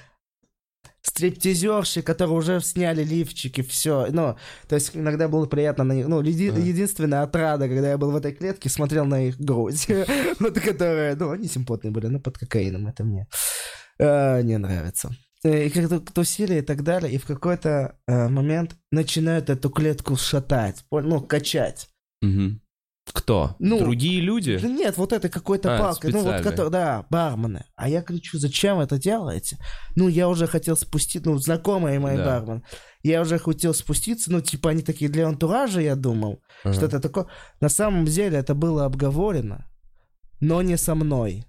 стриптизерши, которые уже сняли лифчики, все. Ну, то есть иногда было приятно на них. Ну, еди- Ага. единственная отрада, когда я был в этой клетке, смотрел на их грудь. Вот которая, ну, они симпотные были, но под кокаином это мне э, не нравится. Э, И как-то тусили и так далее, и в какой-то э, момент начинают эту клетку шатать, ну, качать. Мгм. Кто? Ну, Другие люди? Да нет, вот этой какой-то А, палкой, ну вот, который, да, бармены. А я кричу, зачем это делаете? Ну, я уже хотел спустить, ну, знакомые мои Да. бармен. Я уже хотел спуститься, ну, типа, они такие для антуража, я думал, Ага. что это такое. На самом деле это было обговорено, но не со мной.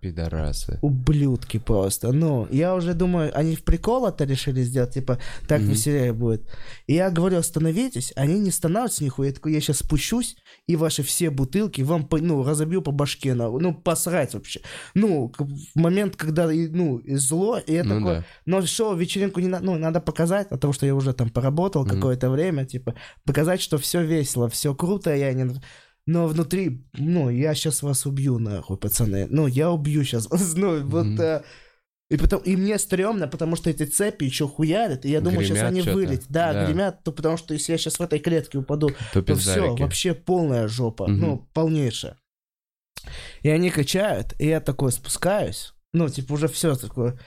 Пидорасы. Ублюдки просто. Ну, я уже думаю, они в прикол это решили сделать, типа, так Мгм. веселее будет. И я говорю, остановитесь, они не становятся нихуя. Я такой, я сейчас спущусь, и ваши все бутылки вам, по- ну, разобью по башке, на, ну, посрать вообще. Ну, в момент, когда, ну, зло, и я Ну такой, да. но шоу, вечеринку не надо, ну, надо показать, потому что я уже там поработал Мгм. какое-то время, типа, показать, что все весело, все круто, я не... Но внутри, ну, я сейчас вас убью, нахуй, пацаны. Ну, я убью сейчас вас. Ну, вот... Э, и, потом, и мне стрёмно, потому что эти цепи еще хуярят, и я думаю, сейчас Гремят они чё-то. вылетят. Да, Да. гремят, то потому что если я сейчас в этой клетке упаду, То то все, вообще полная жопа, Мгм. ну, полнейшая. И они качают, и я такой спускаюсь, ну, типа, уже все такое.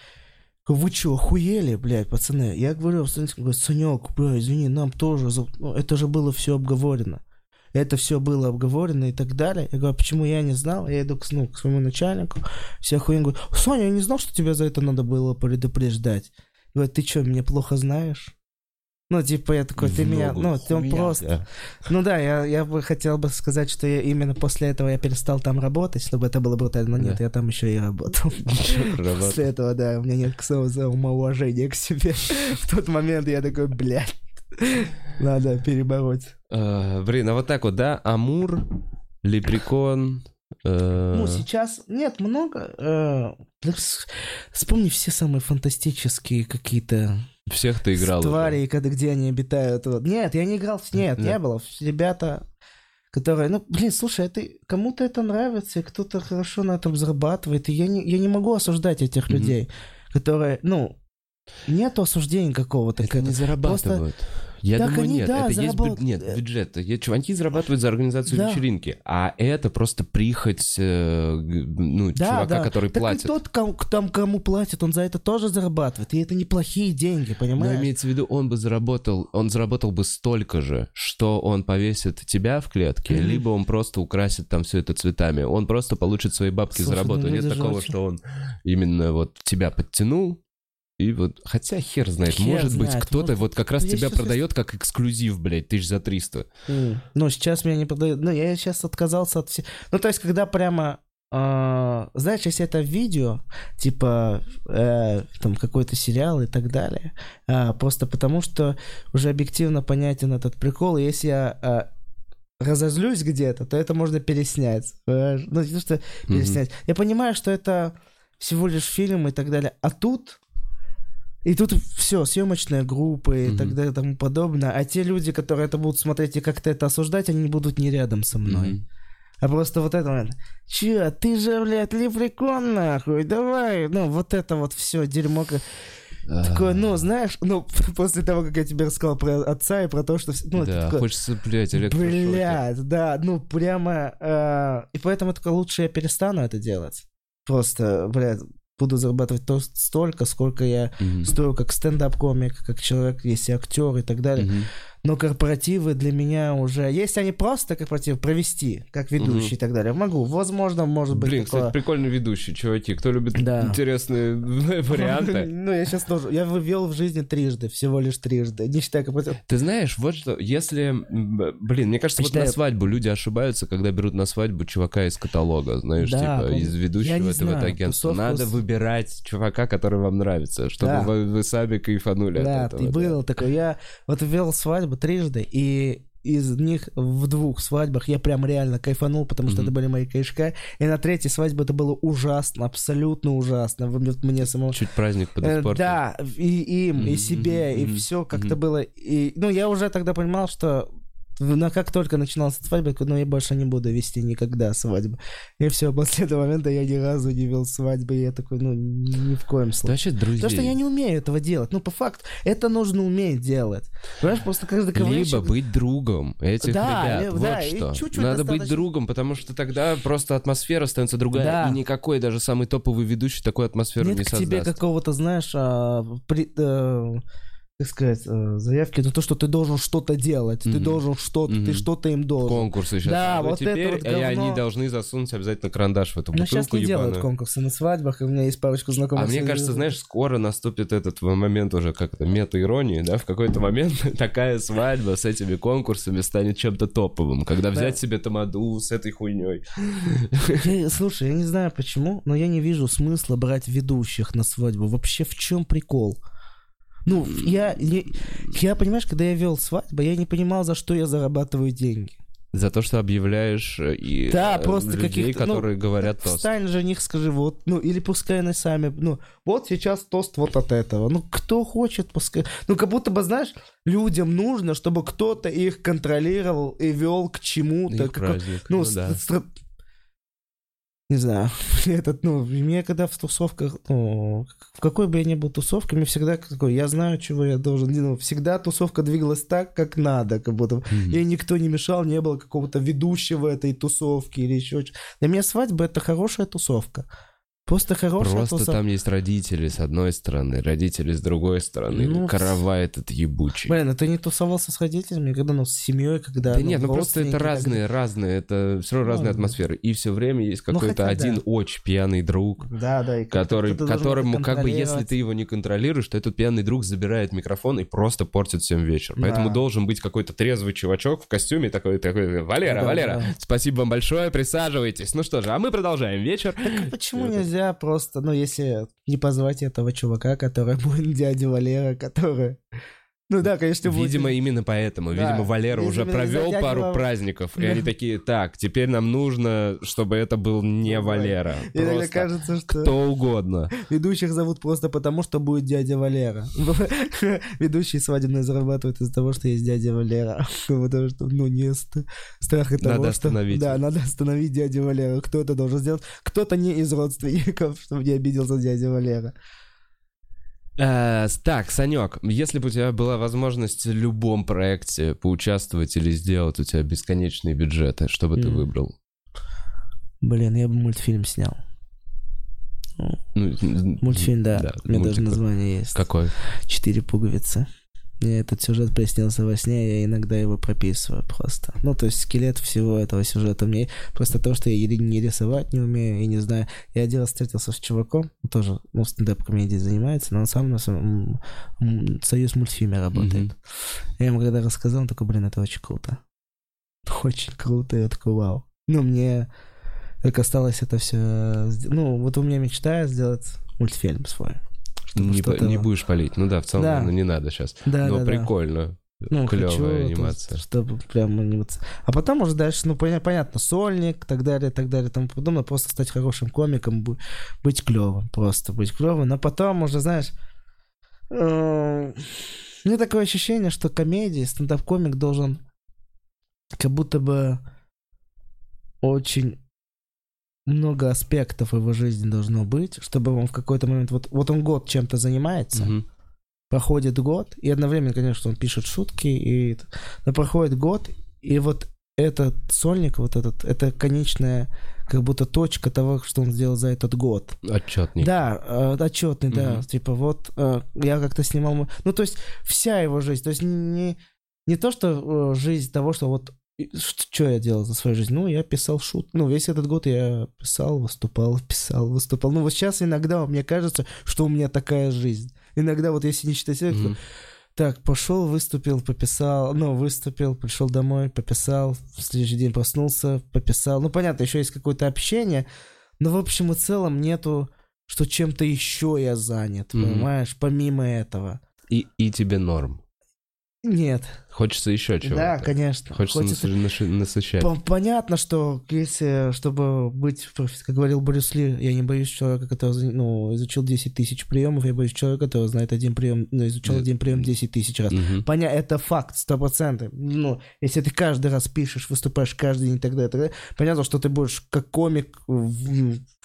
Вы чё, охуели, блядь, пацаны? Я говорю, Санек, Санек, бля, извини, нам тоже, за- ну, это же было все обговорено. Это все было обговорено и так далее. Я говорю, «А почему я не знал? Я иду к, ну, к своему начальнику, вся хуйня, говорю, Соня, я не знал, что тебя за это надо было предупреждать. Говорит, ты что, меня плохо знаешь? Ну, типа, я такой, ты меня, ну, ты он просто... да. Ну да, я, я бы хотел бы сказать, что я именно после этого я перестал там работать, чтобы это было брутально. Но нет, Да. я там еще и работал. После этого, да, у меня нет самому самоуважения к себе. В тот момент я такой, блядь, надо перебороть. Э, Блин, а вот так вот, да? Амур, Лепрекон. э, Ну, сейчас нет, много. э, Вспомни все самые фантастические какие-то Всех ты играл. твари, когда, где они обитают. Вот. Нет, я не играл, нет, Нет. не было. Ребята, которые, ну, блин, слушай, это, кому-то это нравится, и кто-то хорошо на этом зарабатывает, и я не, я не могу осуждать этих Мгм. людей, которые, ну, нету осуждения какого-то. Не зарабатывают. Я Так думаю, они, нет, да, это есть заработ- бю- нет, бюджет. Я- Чуваки зарабатывают за организацию Да. вечеринки, а это просто прихоть, э, ну, Да, чувака, да. который Так и платит. тот, кому, там, кому платит, он за это тоже зарабатывает, и это неплохие деньги, Но понимаешь? имеется в виду, он бы заработал, он заработал бы столько же, что он повесит тебя в клетке, Мгм. либо он просто украсит там все это цветами. Он просто получит свои бабки Слушай, за работу. ну Нет такого, очень- что он именно вот тебя подтянул. И вот, хотя хер знает, Хер может быть, знает, кто-то может, вот как раз я тебя сейчас- продает как эксклюзив, блядь, тысяч за 300. М. Ну, сейчас меня не продают. Ну, я сейчас отказался от всех. Ну, то есть, когда прямо... а, знаешь, если это видео, типа э, там какой-то сериал и так далее, а, просто потому что уже объективно понятен этот прикол. И если я а, разозлюсь где-то, то это можно переснять. Ну, не то, что переснять. Я понимаю, что это всего лишь фильм и так далее. А тут... И тут все, съемочная группа и Мгм. так далее и тому подобное. А те люди, которые это будут смотреть и как-то это осуждать, они будут не рядом со мной. Мгм. А просто вот это. Че, ты же, блядь, лепрекон, нахуй, давай. Ну, вот это вот все дерьмо. как- Такое, ну, знаешь, ну, после того, как я тебе рассказал про отца и про то, что... Ну, Да, такое, хочется, блядь, электрошоки. Блядь, да, ну, прямо... э, и поэтому только лучше я перестану это делать. Просто, блядь, буду зарабатывать то столько, сколько я Мгм. стою как стендап-комик, как человек, если актер и так далее. Мгм. Но корпоративы для меня уже... Если они просто корпоративы провести, как ведущий Мгм. и так далее, могу. Возможно, может быть Блин, такое... кстати, прикольный ведущий, чуваки. Кто любит Да. интересные варианты? Ну, я сейчас тоже... Я вывел в жизни трижды, всего лишь трижды. Не считая корпоратив. Ты знаешь, вот что, если... Блин, мне кажется, вот на свадьбу люди ошибаются, когда берут на свадьбу чувака из каталога, знаешь, типа, из ведущего этого агентства. Надо выбирать чувака, который вам нравится, чтобы вы, сами кайфанули от этого. и да. было такое. Я вот вел свадьбу трижды, и из них в двух свадьбах я прям реально кайфанул, потому что Мгм. это были мои кайшка. И на третьей свадьбе это было ужасно, абсолютно ужасно. Мне самому... Чуть праздник Э, подиспортил. Да, и им, и себе, и мгм, все как-то мгм. было. И, ну, я уже тогда понимал, что но как только начиналась свадьба, я такой, ну, я больше не буду вести никогда свадьбу. И все, после этого момента я ни разу не вел свадьбы, и я такой, ну, ни в коем случае. вообще, друзей. Потому что я не умею этого делать. Ну, по факту, это нужно уметь делать. Понимаешь, просто каждый Либо ковыряющий- быть другом этих Да, ребят. либо- вот да, и что. чуть-чуть Надо быть достаточно. другом, потому что тогда просто атмосфера становится другая, Да. и никакой даже самый топовый ведущий такую атмосферу Нет не к тебе создаст. какого-то, знаешь, а, при- э, как сказать, э, заявки на то, что ты должен что-то делать, ты Мгм. должен что-то, ты Мгм. что-то им должен. Конкурсы сейчас. Да, Ну, вот это теперь вот и они говно. должны засунуть обязательно карандаш в эту сейчас бутылку не делают ебаную. конкурсы на свадьбах, и у меня есть парочка знакомых. А мне кажется, знаешь, скоро наступит этот момент уже как-то мета-иронии, да, в какой-то момент такая свадьба с этими конкурсами станет чем-то топовым, когда взять себе тамаду с этой хуйней. Слушай, я не знаю почему, но я не вижу смысла брать ведущих на свадьбу. Вообще в чем прикол? Ну, я, не- я, понимаешь, когда я вел свадьбу, я не понимал, за что я зарабатываю деньги. За то, что объявляешь э, и Да, э, просто людей, ну, которые говорят тост. Встань же них, скажи, вот, ну, или пускай они сами, ну, вот сейчас тост вот от этого. Ну, кто хочет, пускай. Ну, как будто бы, знаешь, людям нужно, чтобы кто-то их контролировал и вел к чему-то. Их праздник, Ну, ну да. стра- не знаю, этот, ну, мне когда в тусовках, ну, в какой бы я ни был тусовке, мне всегда такой, я знаю, чего я должен, ну, всегда тусовка двигалась так, как надо, как будто. Мгм. Ей никто не мешал, не было какого-то ведущего этой тусовки или еще что Для меня свадьба — это хорошая тусовка. Просто хорошая Просто тусовка. там есть родители с одной стороны, родители с другой стороны, Ну, каравай этот ебучий. Блин, а ты не тусовался с родителями, когда, ну, с семьей, когда... Да нет, ну просто это и так разные, разные, это все равно Ну, разные да. атмосферы. И все время есть Ну, какой-то хотя один да. очень пьяный друг. Да, да. и который, которому, как бы, если ты его не контролируешь, то этот пьяный друг забирает микрофон и просто портит всем вечер. Поэтому Да. должен быть какой-то трезвый чувачок в костюме такой, такой, Валера, Да, Валера, да. спасибо вам большое, присаживайтесь. Ну что же, а мы продолжаем вечер. Почему Это- нельзя просто, ну, если не позвать этого чувака, который будет дядя Валера, который... Ну да, конечно, будет... Видимо, именно поэтому. Да. Видимо, Валера уже Видимо, провел затягивал- пару праздников, и Да. они такие, так, теперь нам нужно, чтобы это был не Валера. Иногда кажется, что кто угодно. ведущих зовут просто потому, что будет дядя Валера. Ведущие свадебные зарабатывают из-за того, что есть дядя Валера. Потому что, ну, не ст- страх Надо того, что... остановить Да, надо остановить дядю Валера. Кто это должен сделать? Кто-то не из родственников, чтобы не обиделся дядя Валера. Э, Так, Санек, если бы у тебя была возможность в любом проекте поучаствовать или сделать у тебя бесконечные бюджеты, что бы ты выбрал? Блин, я бы мультфильм снял. Ну, Мультфильм, да. У меня даже мультик. название есть. Какой? Четыре пуговицы. Мне этот сюжет приснился во сне, я иногда его прописываю просто. Ну, то есть скелет всего этого сюжета мне... Просто то, что я или не рисовать не умею, и не знаю. Я один раз встретился с чуваком, тоже, ну, стендап-комедией занимается, но он сам на своем союз мультфильме работает. Мгм. Я ему когда рассказал, он такой, блин, это очень круто. Очень круто, я такой, вау. Ну, мне только осталось это все... Ну, вот у меня мечта сделать мультфильм свой. Чтобы Не, что-то- не будешь палить. Ну да, в целом, Да. ну, не надо сейчас. Да, Но да, да. прикольно. Ну, Клевая хочу, анимация. есть, чтобы прям анимация. А потом уже дальше, ну, поня- понятно, сольник, так далее, так далее, тому подобное. Просто стать хорошим комиком, быть клевым, просто быть клевым. Но потом уже, знаешь, э, мне такое ощущение, что комедия, стендап-комик должен как будто бы очень много аспектов его жизни должно быть, чтобы он в какой-то момент, вот, вот он год чем-то занимается, Мгм. проходит год, и одновременно, конечно, он пишет шутки, и... но проходит год, и вот этот сольник, вот этот, это конечная как будто точка того, что он сделал за этот год. Отчетник. Да, э, отчетный, да. Мгм. Типа вот э, я как-то снимал... Ну, то есть вся его жизнь. То есть не, не то, что э, жизнь того, что вот что я делал за свою жизнь? Ну, я писал шут. Ну, весь этот год я писал, выступал, писал, выступал. Ну, вот сейчас иногда мне кажется, что у меня такая жизнь. Иногда вот если не читать себя, Мгм. так, пошел, выступил, пописал, ну, выступил, пришел домой, пописал, в следующий день проснулся, пописал. Ну, понятно, еще есть какое-то общение, но в общем и целом нету, что чем-то еще я занят, Мгм. понимаешь, помимо этого. И, и тебе норм. Нет. Хочется еще чего-то. Да, конечно. Хочется, наши- насыщать. Пон- Понятно, что если, чтобы быть, как говорил Брюс Ли, я не боюсь человека, который ну, изучил 10 тысяч приемов, я боюсь человека, который знает один прием, ну, изучал один прием 10 тысяч раз. Мгм. Понятно, это факт, сто процентов. Ну, если ты каждый раз пишешь, выступаешь каждый день и так далее, и так далее, понятно, что ты будешь как комик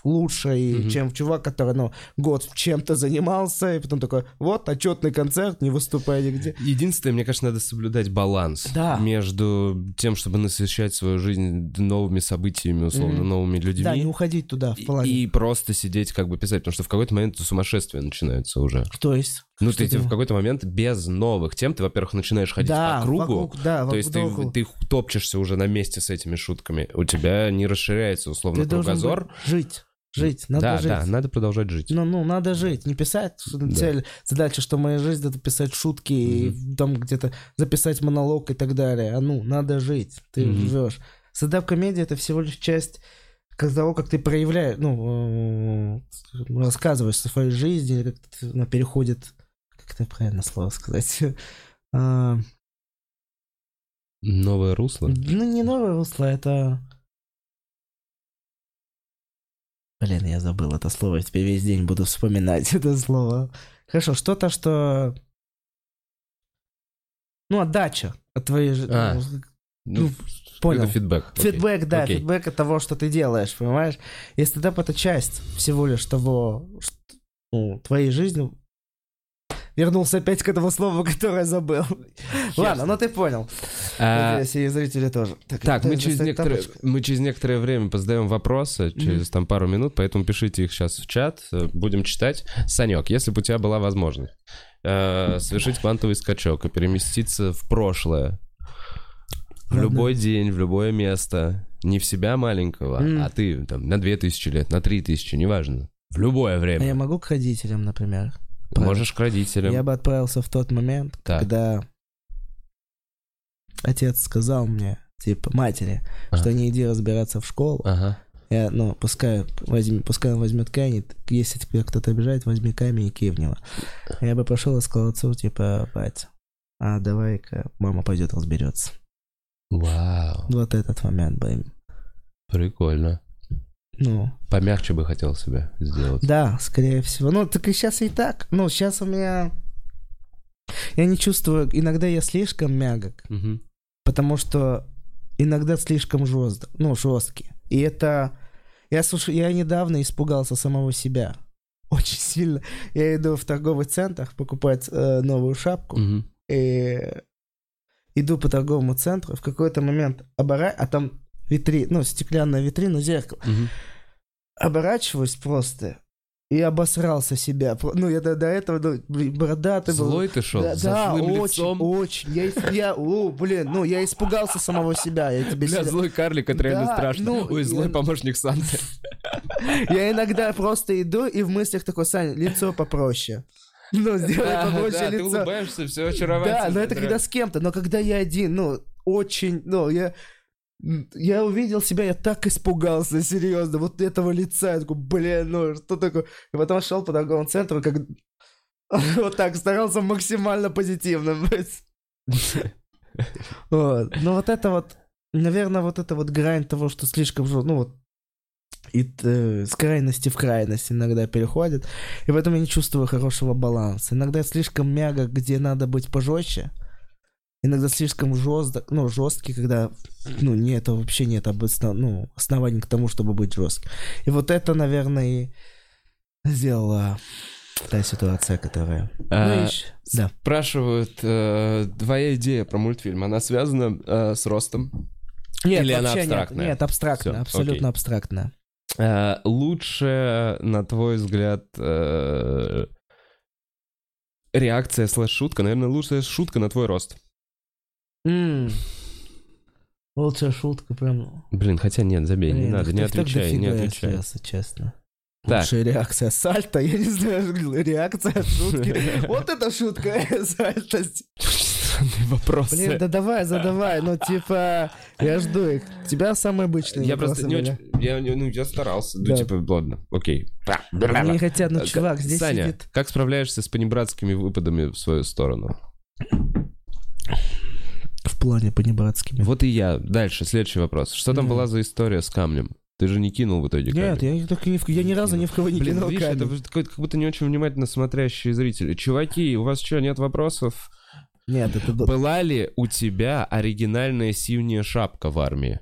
лучше, и Мгм. чем чувак, который, ну, год чем-то занимался, и потом такой, вот, отчетный концерт, не выступая нигде. Единственное, мне кажется, надо соблюдать баланс Да. между тем, чтобы насыщать свою жизнь новыми событиями, условно, Мгм. новыми людьми. Да, не уходить туда, в плане. И, и просто сидеть, как бы писать, потому что в какой-то момент сумасшествие начинается уже. То есть... Ну, что ты, в какой-то момент без новых тем, ты, во-первых, начинаешь ходить да, по кругу, вокруг, да, то вокруг есть ты, ты топчешься уже на месте с этими шутками, у тебя не расширяется, условно, Ты кругозор. быть- жить, жить, надо да, жить. да, надо продолжать жить. Ну, ну, надо жить, не писать. Цель, задача, что моя жизнь это писать шутки и там где-то записать монолог и так далее. А ну, надо жить, ты Мгм. живешь. Стендап-комедия это всего лишь часть как того, как ты проявляешь, ну, э, рассказываешь о своей жизни, как она переходит, как это правильно слово сказать, А, Новое русло. ну, не новое русло, это... Блин, я забыл это слово, я теперь весь день буду вспоминать это слово. Хорошо, что-то, что... Ну, отдача от твоей. А, Ну, Ну, понял. Это фидбэк. окей. Фидбэк, да, Окей. фидбэк от того, что ты делаешь, понимаешь? И стендап это часть всего лишь того, что, ну, твоей жизни. Вернулся опять к этому слову, которое забыл. Ладно, ну ты понял. А, Надеюсь, и зрители тоже. Так, мы через, некоторое, тапочку. мы через некоторое время позадаем вопросы, через там пару минут, поэтому пишите их сейчас в чат, э, будем читать. Санек, если бы у тебя была возможность э, совершить квантовый скачок и переместиться в прошлое, в любой день, в любое место, не в себя маленького, а ты там на 2000 лет, на 3000, неважно, в любое А время. я могу к родителям, например? Можешь к родителям. Я бы отправился в тот момент, Так. когда отец сказал мне, типа, матери, Ага. что не иди разбираться в школу. Ага. Я, ну, пускай, возьми, пускай он возьмет камень, если тебя кто-то обижает, возьми камень и кивни его. Я бы пошел и сказал отцу, типа, бать, а давай-ка мама пойдет разберется. Вау, Вот этот момент бы им. прикольно. Ну, Помягче бы хотел себя сделать. да, скорее всего. Ну, так и сейчас и так. Ну, сейчас у меня... Я не чувствую... Иногда я слишком мягок, Мгм. потому что иногда слишком жестко, ну, жесткий. И это... Я, слушай, я недавно испугался самого себя. Очень сильно. Я иду в торговый центр покупать э, новую шапку. Мгм. И иду по торговому центру. В какой-то момент обора... А там витри... ну, стеклянная витрина, зеркало. Оборачиваюсь просто и обосрался себя. Ну, я до, до этого ну, бородатый был. Злой ты шел? Да, да, очень, лицом? очень. Я, я, о, блин, ну, я испугался самого себя. Я тебе Бля, себя- злой карлик, это реально Да, страшно. ну, Ой, злой я- помощник Санты. Я иногда просто иду и в мыслях такой, Саня, лицо попроще. Ну, сделай Да, попроще да, ты лицо. улыбаешься, все очаровательно. Да, но это когда с кем-то, но когда я один, ну, очень, ну, я... Я увидел себя, я так испугался, серьезно, вот этого лица, я такой, блин, ну, что такое? И потом шел по торговому центру, как... Вот так, старался максимально позитивным быть. Вот. Ну вот это вот, наверное, вот это вот грань того, что слишком ну вот и э, с крайности в крайность иногда переходит. И в этом я не чувствую хорошего баланса. Иногда слишком мягко, где надо быть пожестче. Иногда слишком жестко, ну, жесткий, когда, ну, нет, вообще нет обоснов, ну, оснований к тому, чтобы быть жестким. И вот это, наверное, и сделала та ситуация, которая... А, ну, да. Спрашивают, э, твоя идея про мультфильм, она связана э, с ростом? Нет, Или она вообще нет. абстрактная? Нет, абстрактно, Всё, абсолютно окей. абстрактно. Э, лучше, на твой взгляд, э, реакция слэш шутка, наверное, лучшая шутка на твой рост. М. Лучшая шутка, прям. Блин, хотя нет, забей, не Блин, надо, их не отвечай, не отвечай. если честно. Так. Лучшая реакция сальто, я не знаю, реакция шутки. Вот это шутка, сальто. Странные вопросы. Блин, да давай, задавай, ну типа, я жду их. Тебя самые обычные я просто не очень... Я, не- ну, я старался. Ну, типа, ладно, окей. Они не хотят, ну Э, чувак, здесь Саня, как справляешься с понебратскими выпадами в свою сторону? В плане понебратскими. Вот и я. Дальше, следующий вопрос. Что там Ну. была за история с камнем? Ты же не кинул в итоге Нет, камень. я, так в- я ни разу ни в кого не Блин, кинул видишь, это камень. какой-то как будто не очень внимательно смотрящие зрители. Чуваки, у вас что, нет вопросов? Нет, это был... Была ли у тебя оригинальная синяя шапка в армии?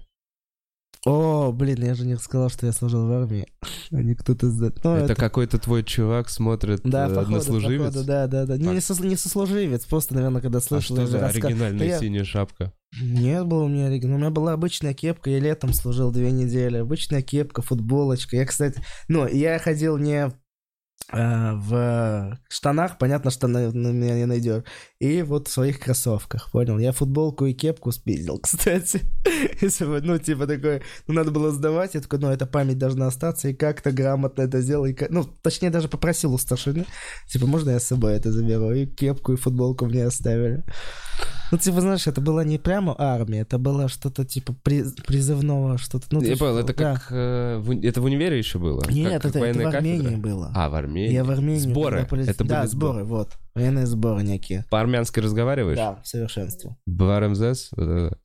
О, блин, я же не сказал, что я служил в армии. А не кто-то... Ну, это, какой-то твой чувак смотрит Да, э, походу, однослуживец? походу, да, да, да. Не, не, сос- не сослуживец, просто, наверное, когда А слышал... что я же за раска- оригинальная я- синяя шапка? Нет было у меня оригинал. У меня была обычная кепка, я летом служил две недели. Обычная кепка, футболочка. Я, кстати, ну, я ходил не в штанах, понятно, что на, на меня не найдешь. И вот в своих кроссовках, понял? Я футболку и кепку спиздил, кстати. Если бы, ну, типа такой, ну, надо было сдавать, я такой, ну, эта память должна остаться, и как-то грамотно это сделал. И, ка- ну, точнее, даже попросил у старшины, типа, можно я с собой это заберу? И кепку, и футболку мне оставили. Ну, типа, знаешь, это была не прямо армия, это было что-то типа при- призывного, что-то. Ну, Я понял, это да. как... э, в это в универе еще было? Нет, Как- как это, это в Армении кафедра? было. А, в Армении? Я в Армении. Сборы? полез- Это да, были сборы, вот. Военные сборы некие. По-армянски разговариваешь? Да, в совершенстве. БРМЗС? Вот это.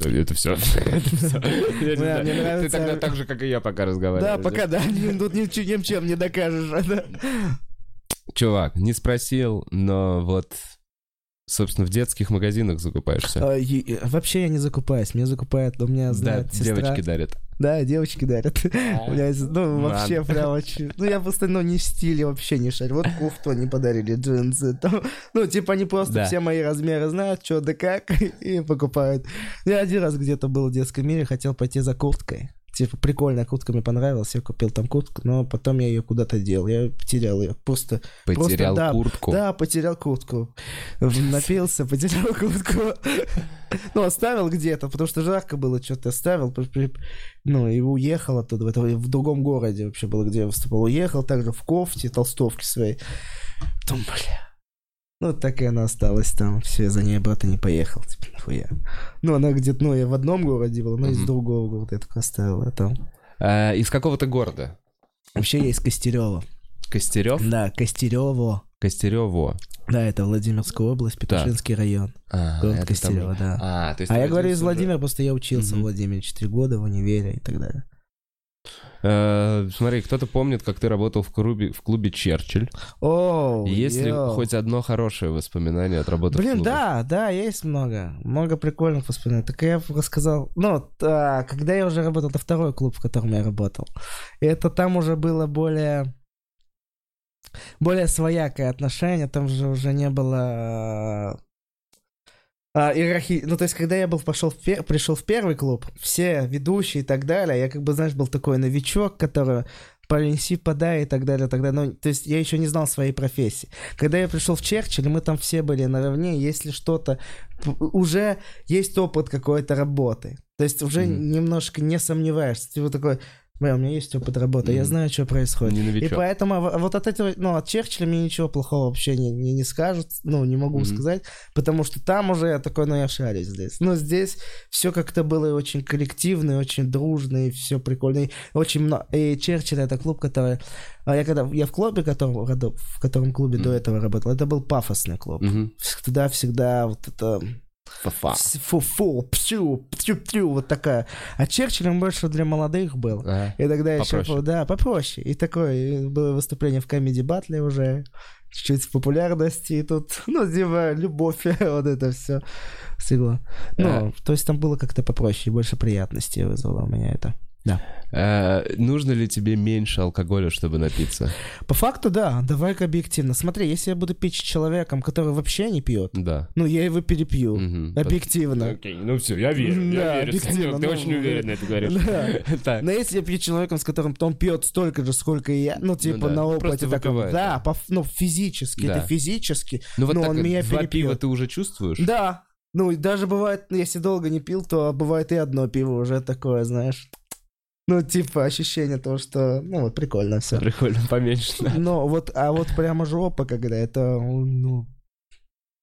Это все. Ты тогда так же, как и я, пока разговариваешь. Да, пока да, тут ничем, не докажешь. да. Чувак, не спросил, но вот, собственно, в детских магазинах закупаешься. А, и- Вообще я не закупаюсь, мне закупает, у меня Да, знает сестра. девочки дарят. Да, девочки дарят. У меня есть, ну, вообще прям очень... Ну, я просто, ну, не в стиле вообще не шарю. Вот кофту они подарили, джинсы. Ну, типа, они просто все мои размеры знают, что да как, и покупают. Я один раз где-то был в детском мире, хотел пойти за курткой. Типа, прикольная куртка мне понравилась, я купил там куртку, но потом я ее куда-то дел, я потерял ее. Просто, Потерял да, куртку. да, потерял куртку. Напился, потерял куртку. Ну, оставил где-то, потому что жарко было, что-то оставил. Ну, и уехал оттуда, в другом городе вообще было, где я выступал. Уехал также в кофте, толстовке своей. Потом, бля. Ну, так и она осталась там. Все, за ней обратно не поехал. Типа, нахуя. Ну, она где-то, ну, я в одном городе была, но из другого города я только оставил. А там... А, Из какого-то города? Вообще я из Костерева. Костерев? Да, Костерево. Костерево. Да, это Владимирская область, Петушинский район. А, Город Костерево, там- да. А, то есть А я говорю из уже- Владимира, просто я учился Мгм. в Владимире 4 года в универе и так далее. Э, Смотри, кто-то помнит, как ты работал в клубе, в клубе Черчилль. О, Есть ли йоу. хоть одно хорошее воспоминание от работы в Блин, клубе? да, да, есть много. Много прикольных воспоминаний. Так я рассказал. Ну, а, когда я уже работал, это второй клуб, в котором я работал. И это там уже было более более своякое отношение, там же уже не было а, иерархии. Ну, то есть, когда я был, пошел в пер- пришел в первый клуб, все ведущие и так далее, я как бы, знаешь, был такой новичок, который принеси, подай и так далее, и так далее. Ну, то есть я еще не знал своей профессии. Когда я пришел в Черчилль, мы там все были наравне, если что-то... Уже есть опыт какой-то работы. То есть уже Мгм. немножко не сомневаешься. Ты вот такой, Бля, у меня есть опыт работы, я Мгм. знаю, что происходит. Не И поэтому вот от этого, ну, от Черчилля мне ничего плохого вообще не, не, не скажут, ну, не могу Мгм. сказать, потому что там уже я такой, ну, я шарюсь здесь. Но здесь все как-то было очень коллективно, очень дружно, и все прикольно. И очень много... И Черчилль это клуб, который... а Я когда... Я в клубе, котором, в котором клубе до Мгм. этого работал, это был пафосный клуб. Мгм. Туда всегда вот это... Фа-фа. Фу-фу, псю, псю-псю, вот такая. А Черчилль, он больше для молодых был. А, И тогда еще, Попроще. да, попроще. И такое было выступление в Comedy Battle уже, чуть-чуть популярности, и тут, ну, типа, любовь, вот это все слегло. Ну, то есть там было как-то попроще, и больше приятностей вызвало у меня это. Э, Нужно ли тебе меньше алкоголя, чтобы напиться? По факту, да, давай-ка объективно. Смотри, если я буду пить с человеком, который вообще не пьет, Да. ну, я его перепью. Мгм. Объективно. Окей, ну все, я верю, Да, я верю. объективно, Ты ну, очень уверенно это говоришь. Да. Так. Но если я пью с человеком, с которым он пьет столько же, сколько и я, ну, типа, да, на опыте выпивает, да, да. по ну, физически, Да. это физически, Ну вот Но так он вот меня два перепьет. пива ты уже чувствуешь? Да. Ну, и даже бывает, ну, если долго не пил, то бывает и одно пиво уже такое, знаешь. Ну, типа, ощущение того, что, ну, вот прикольно все. Прикольно, поменьше. да. Но вот, а вот прямо жопа, когда это, ну,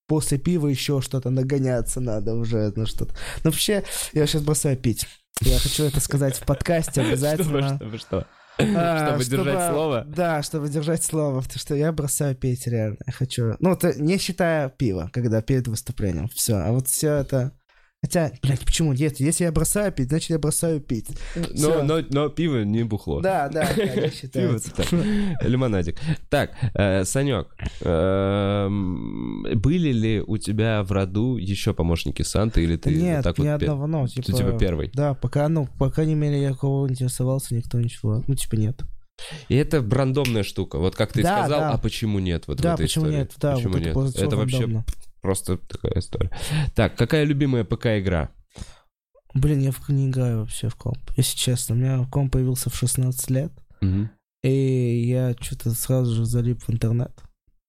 после пива еще что-то нагоняться надо уже на что-то. Ну, вообще, я сейчас бросаю пить. Я хочу это сказать в подкасте обязательно. чтобы что? А, Чтобы держать слово? Да, чтобы держать слово, потому что я бросаю пить реально. Я хочу. Ну, это не считая пива, когда перед выступлением. Все. А вот все это. Хотя, блядь, почему нет? Если я бросаю пить, значит я бросаю пить. Но, но, но пиво не бухло. Да, да, да, не считается. лимонадик. Так, э, Санек, эм, были ли у тебя в роду еще помощники Санты, или ты Нет, так ни вот одного, ну, ты типа... типа первый? Да, пока, ну, по крайней мере, я кого интересовался, никто ничего. Ну, типа, нет. И это рандомная штука. Вот как ты Да, сказал, да. а почему нет вот в да, этой почему истории? нет? Да, почему вот нет? Это вообще. Просто такая история. Так, какая любимая ПК-игра? Блин, я в не играю вообще в комп. Если честно, у меня комп появился в 16 лет, Мгм, и я что-то сразу же залип в интернет.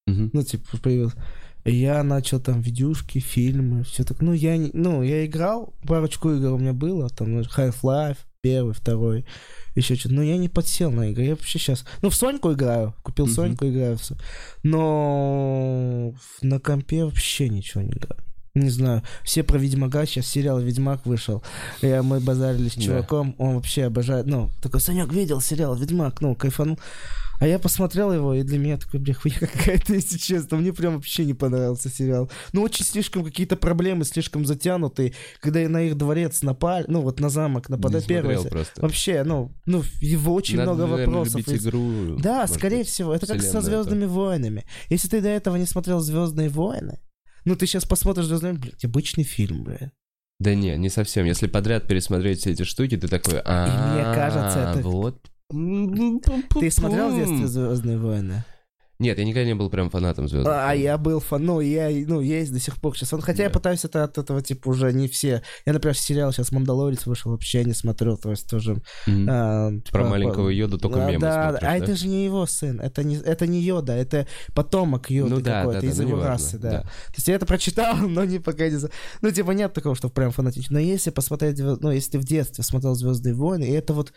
мгм. Ну, типа, появился. И я начал там видюшки, фильмы, все так. Ну, я не, ну, я играл, парочку игр у меня было, там Half-Life, первый, второй, еще что-то. Но я не подсел на игры. Я вообще сейчас. Ну, в Соньку играю. Купил Мгм. Соньку, играю все. Но на компе вообще ничего не играю. Не знаю, все про Ведьмака, сейчас сериал Ведьмак вышел. Я, мы базарились с Да. чуваком, он вообще обожает, ну, такой, Санек, видел сериал Ведьмак, ну, кайфанул. А я посмотрел его, и для меня такой, бля, хуйня какая-то, если честно. Мне прям вообще не понравился сериал. Ну, очень слишком какие-то проблемы, слишком затянутые. Когда на их дворец напали, ну, вот на замок нападают Не первый. Вообще, ну, ну, его очень Надо, много наверное, вопросов. любить игру. Да, скорее быть. всего. Это как со Звездными войнами. Если ты до этого не смотрел Звездные войны, ну ты сейчас посмотришь Звездные войны, блядь, обычный фильм, блядь. Да не, не совсем. Если подряд пересмотреть все эти штуки, ты такой, а мне кажется, это- вот. Ты смотрел в детстве Звездные войны? Нет, я никогда не был прям фанатом звездных. А я был фан, ну, я, ну, есть до сих пор сейчас. Хотя я Да. пытаюсь это от этого, типа, уже не все. Я, например, сериал сейчас «Мандалорец» вышел, вообще не смотрел, то есть тоже... Мгм. а, Про по- маленького Йоду только А, мемы да, смотришь, а да? это же не его сын, это не, это не Йода, это потомок Йоды Ну да, какой-то да, да, из ну его расы, да. да. То есть я это прочитал, но не пока не... Ну, типа, нет такого, что прям фанатично. Но если посмотреть, ну, если ты в детстве смотрел «Звездные войны», и это вот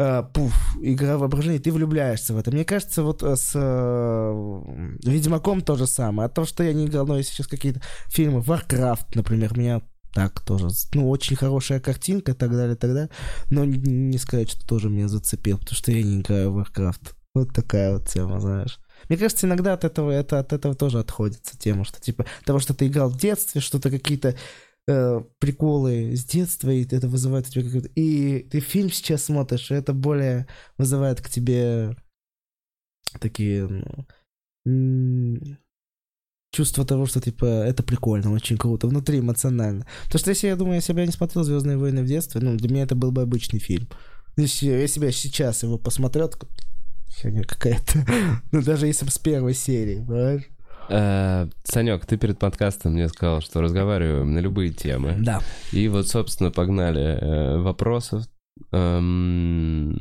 э, пуф, игра воображения, ты влюбляешься в это. Мне кажется, вот э, с э, Ведьмаком то же самое. А то, что я не играл, ну, если сейчас какие-то фильмы, Warcraft, например, меня так тоже, ну, очень хорошая картинка и так далее, и так далее. Но не сказать, что тоже меня зацепил, потому что я не играю в Warcraft. Вот такая вот тема, знаешь. Мне кажется, иногда от этого, это, от этого тоже отходится тема, что типа того, что ты играл в детстве, что-то какие-то э, приколы с детства, и это вызывает у тебя какой-то... И ты фильм сейчас смотришь, и это более вызывает к тебе такие ну, чувство того, что типа это прикольно, очень круто, внутри эмоционально. Потому что если я думаю, если бы я не смотрел Звездные войны в детстве, ну, для меня это был бы обычный фильм. Если, если я сейчас его посмотрел, херня какая-то. Ну, даже если бы с первой серии, понимаешь? Э, Санек, ты перед подкастом мне сказал, что разговариваем на любые темы. Да. И вот, собственно, погнали э, вопросов. Эм,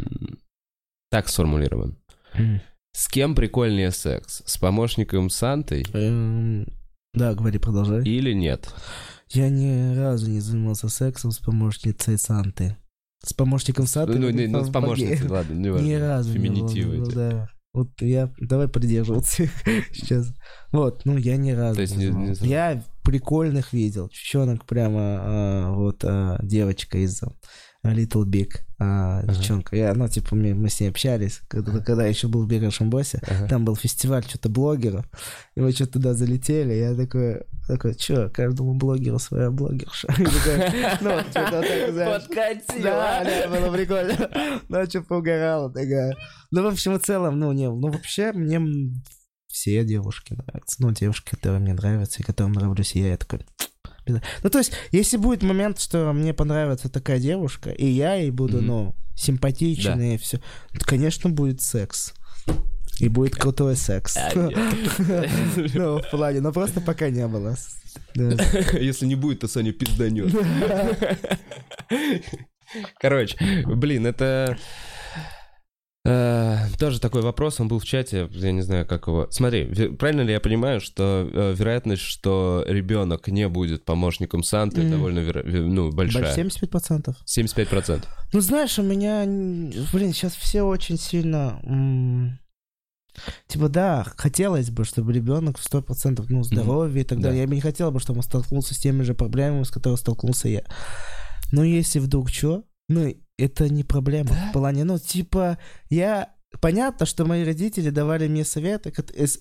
Так сформулирован. С кем прикольнее секс? С помощником Сантой Эм, Да, говори, продолжай. или нет? Я ни разу не занимался сексом с помощницей Санты. С помощником сада? Ну, не, ну, с помощницей, ладно, не важно. Ни разу Феминитивы не было, да. Вот я, давай придерживаться их сейчас. Вот, ну я ни разу То есть не не-. Я прикольных видел. Девчонок прямо, а, вот а, девочка из а, Little Big, а, девчонка. Я, ну, типа, мы, мы с ней общались, когда, когда я еще был в Бегашем Боссе. Ага. Там был фестиваль что-то блогеров, и мы что-то туда залетели, я такой, такой, чё, каждому блогеру своя блогерша. И Ну, что-то так, знаешь. Да, да, было прикольно. Ну, что поугорала такая. Ну, в общем и целом, ну, не, ну, вообще, мне все девушки нравятся. Ну, девушки, которые мне нравятся и которым нравлюсь я, я такой... «Без- Ну, то есть, если будет момент, что мне понравится такая девушка, и я ей буду, Мгм. ну, симпатичен Да. и все, то, конечно, будет секс. И будет крутой секс. А. Ну, в плане, но просто пока не было. Если не будет, то Саня пизданет. Короче, блин, это... э, Тоже такой вопрос, он был в чате, я не знаю, как его... Смотри, правильно ли я понимаю, что э, вероятность, что ребенок не будет помощником Санты, Мгм. довольно веро- ну, большая? 75%. 75%. Ну, знаешь, у меня, блин, сейчас все очень сильно... Типа, да, хотелось бы, чтобы ребенок в 100% ну, здоровье и так Да. далее. Я бы не хотел бы, чтобы он столкнулся с теми же проблемами, с которыми столкнулся я. Но если вдруг что, ну, это не проблема. В плане, ну, типа, я... Понятно, что мои родители давали мне советы из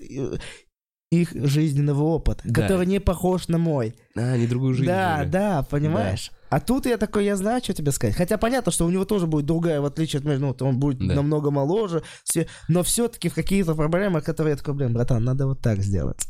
их жизненного опыта, Да. который не похож на мой. А, не другую жизнь. Да, жили. да, понимаешь? А тут я такой, я знаю, что тебе сказать. Хотя понятно, что у него тоже будет другая, в отличие от меня, ну, он будет Да. намного моложе, все, но все-таки в какие-то проблемы, которые я такой, блин, братан, надо вот так сделать.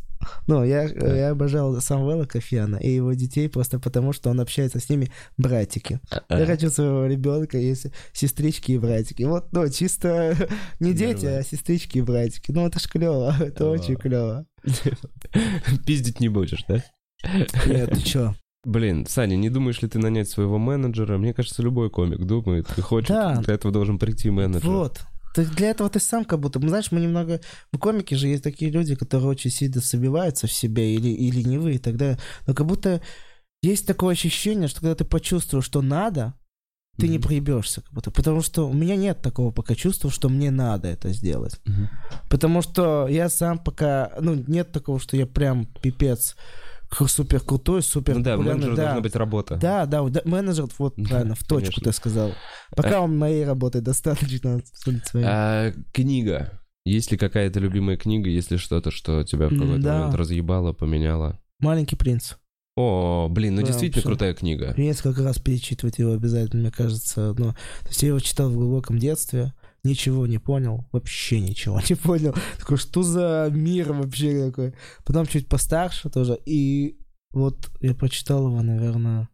Ну, я, я обожал Самвела Кофьяна и его детей просто потому, что он общается с ними братики. А, Я хочу своего ребенка, есть сестрички и братики. Вот, ну, чисто не дети, а сестрички и братики. Ну, это ж клево, это О. очень клево. Пиздить не будешь, да? Нет, ты чё? Блин, Саня, не думаешь ли ты нанять своего менеджера? Мне кажется, любой комик думает, ты хочешь, Да. для этого должен прийти менеджер. Вот. Ты для этого ты сам как будто... ну, Знаешь, мы немного... В комике же есть такие люди, которые очень сильно сомневаются в себе или, и ленивые и так далее. Но как будто есть такое ощущение, что когда ты почувствуешь, что надо, ты не проебешься. Как будто. Потому что у меня нет такого пока чувства, что мне надо это сделать. Мгм. Потому что я сам пока... Ну, нет такого, что я прям пипец супер крутой, супер Ну да, популярный. менеджеру должна быть работа. Да, да, да, менеджер, вот Да, правильно, в точку конечно. ты сказал. Пока он моей работы достаточно. А, книга. Есть ли какая-то любимая книга, есть ли что-то, что тебя в какой-то да. момент разъебало, поменяло? Маленький принц. О, блин, ну Да, действительно крутая книга. Несколько раз перечитывать его обязательно, мне кажется. Но... То есть я его читал в глубоком детстве, ничего не понял, вообще ничего не понял. Такой, что за мир вообще такой? Потом чуть постарше тоже. И вот я прочитал его, наверное,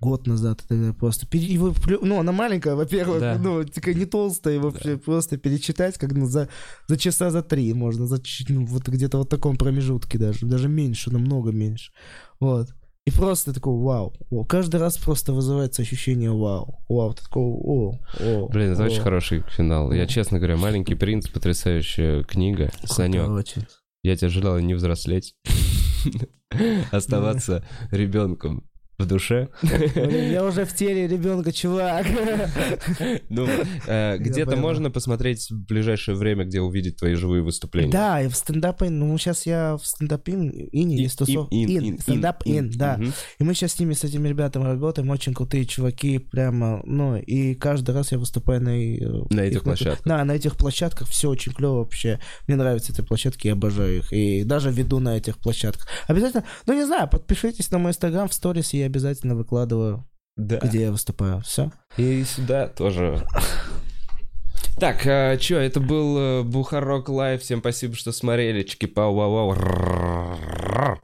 год назад. Тогда просто его, ну, она маленькая, во-первых, Да. ну, такая не толстая, и вообще просто перечитать, как ну, за, за часа за три можно, за ну, вот где-то вот в таком промежутке даже, даже меньше, намного меньше. Вот. И просто такой вау. вау. Каждый раз просто вызывается ощущение вау. Вау, ты такой о, о. Блин, это о. очень хороший финал. Я, честно говоря, «Маленький принц» — потрясающая книга. Санек, Очень. я тебе желаю не взрослеть, оставаться ребенком в душе. Блин, Я уже в теле ребенка, чувак. Ну, э, где-то можно посмотреть в ближайшее время, где увидеть твои живые выступления. Да, и в стендапе, ну, сейчас я в стендап ин, ине, И- есть тусов. ин- стендап ин- ин, да. И мы сейчас с ними, с этими ребятами работаем, очень крутые чуваки, прямо, ну, и каждый раз я выступаю на... э, На этих их- площадках. Да, на этих площадках все очень клево вообще. Мне нравятся эти площадки, я обожаю их. И даже веду на этих площадках. Обязательно, ну не знаю, подпишитесь на мой инстаграм в сторис, я обязательно выкладываю, Да. где я выступаю. Все. И сюда тоже. Так, что, это был э, Бухарок Лайв. Всем спасибо, что смотрели. Чики-пау-вау-вау.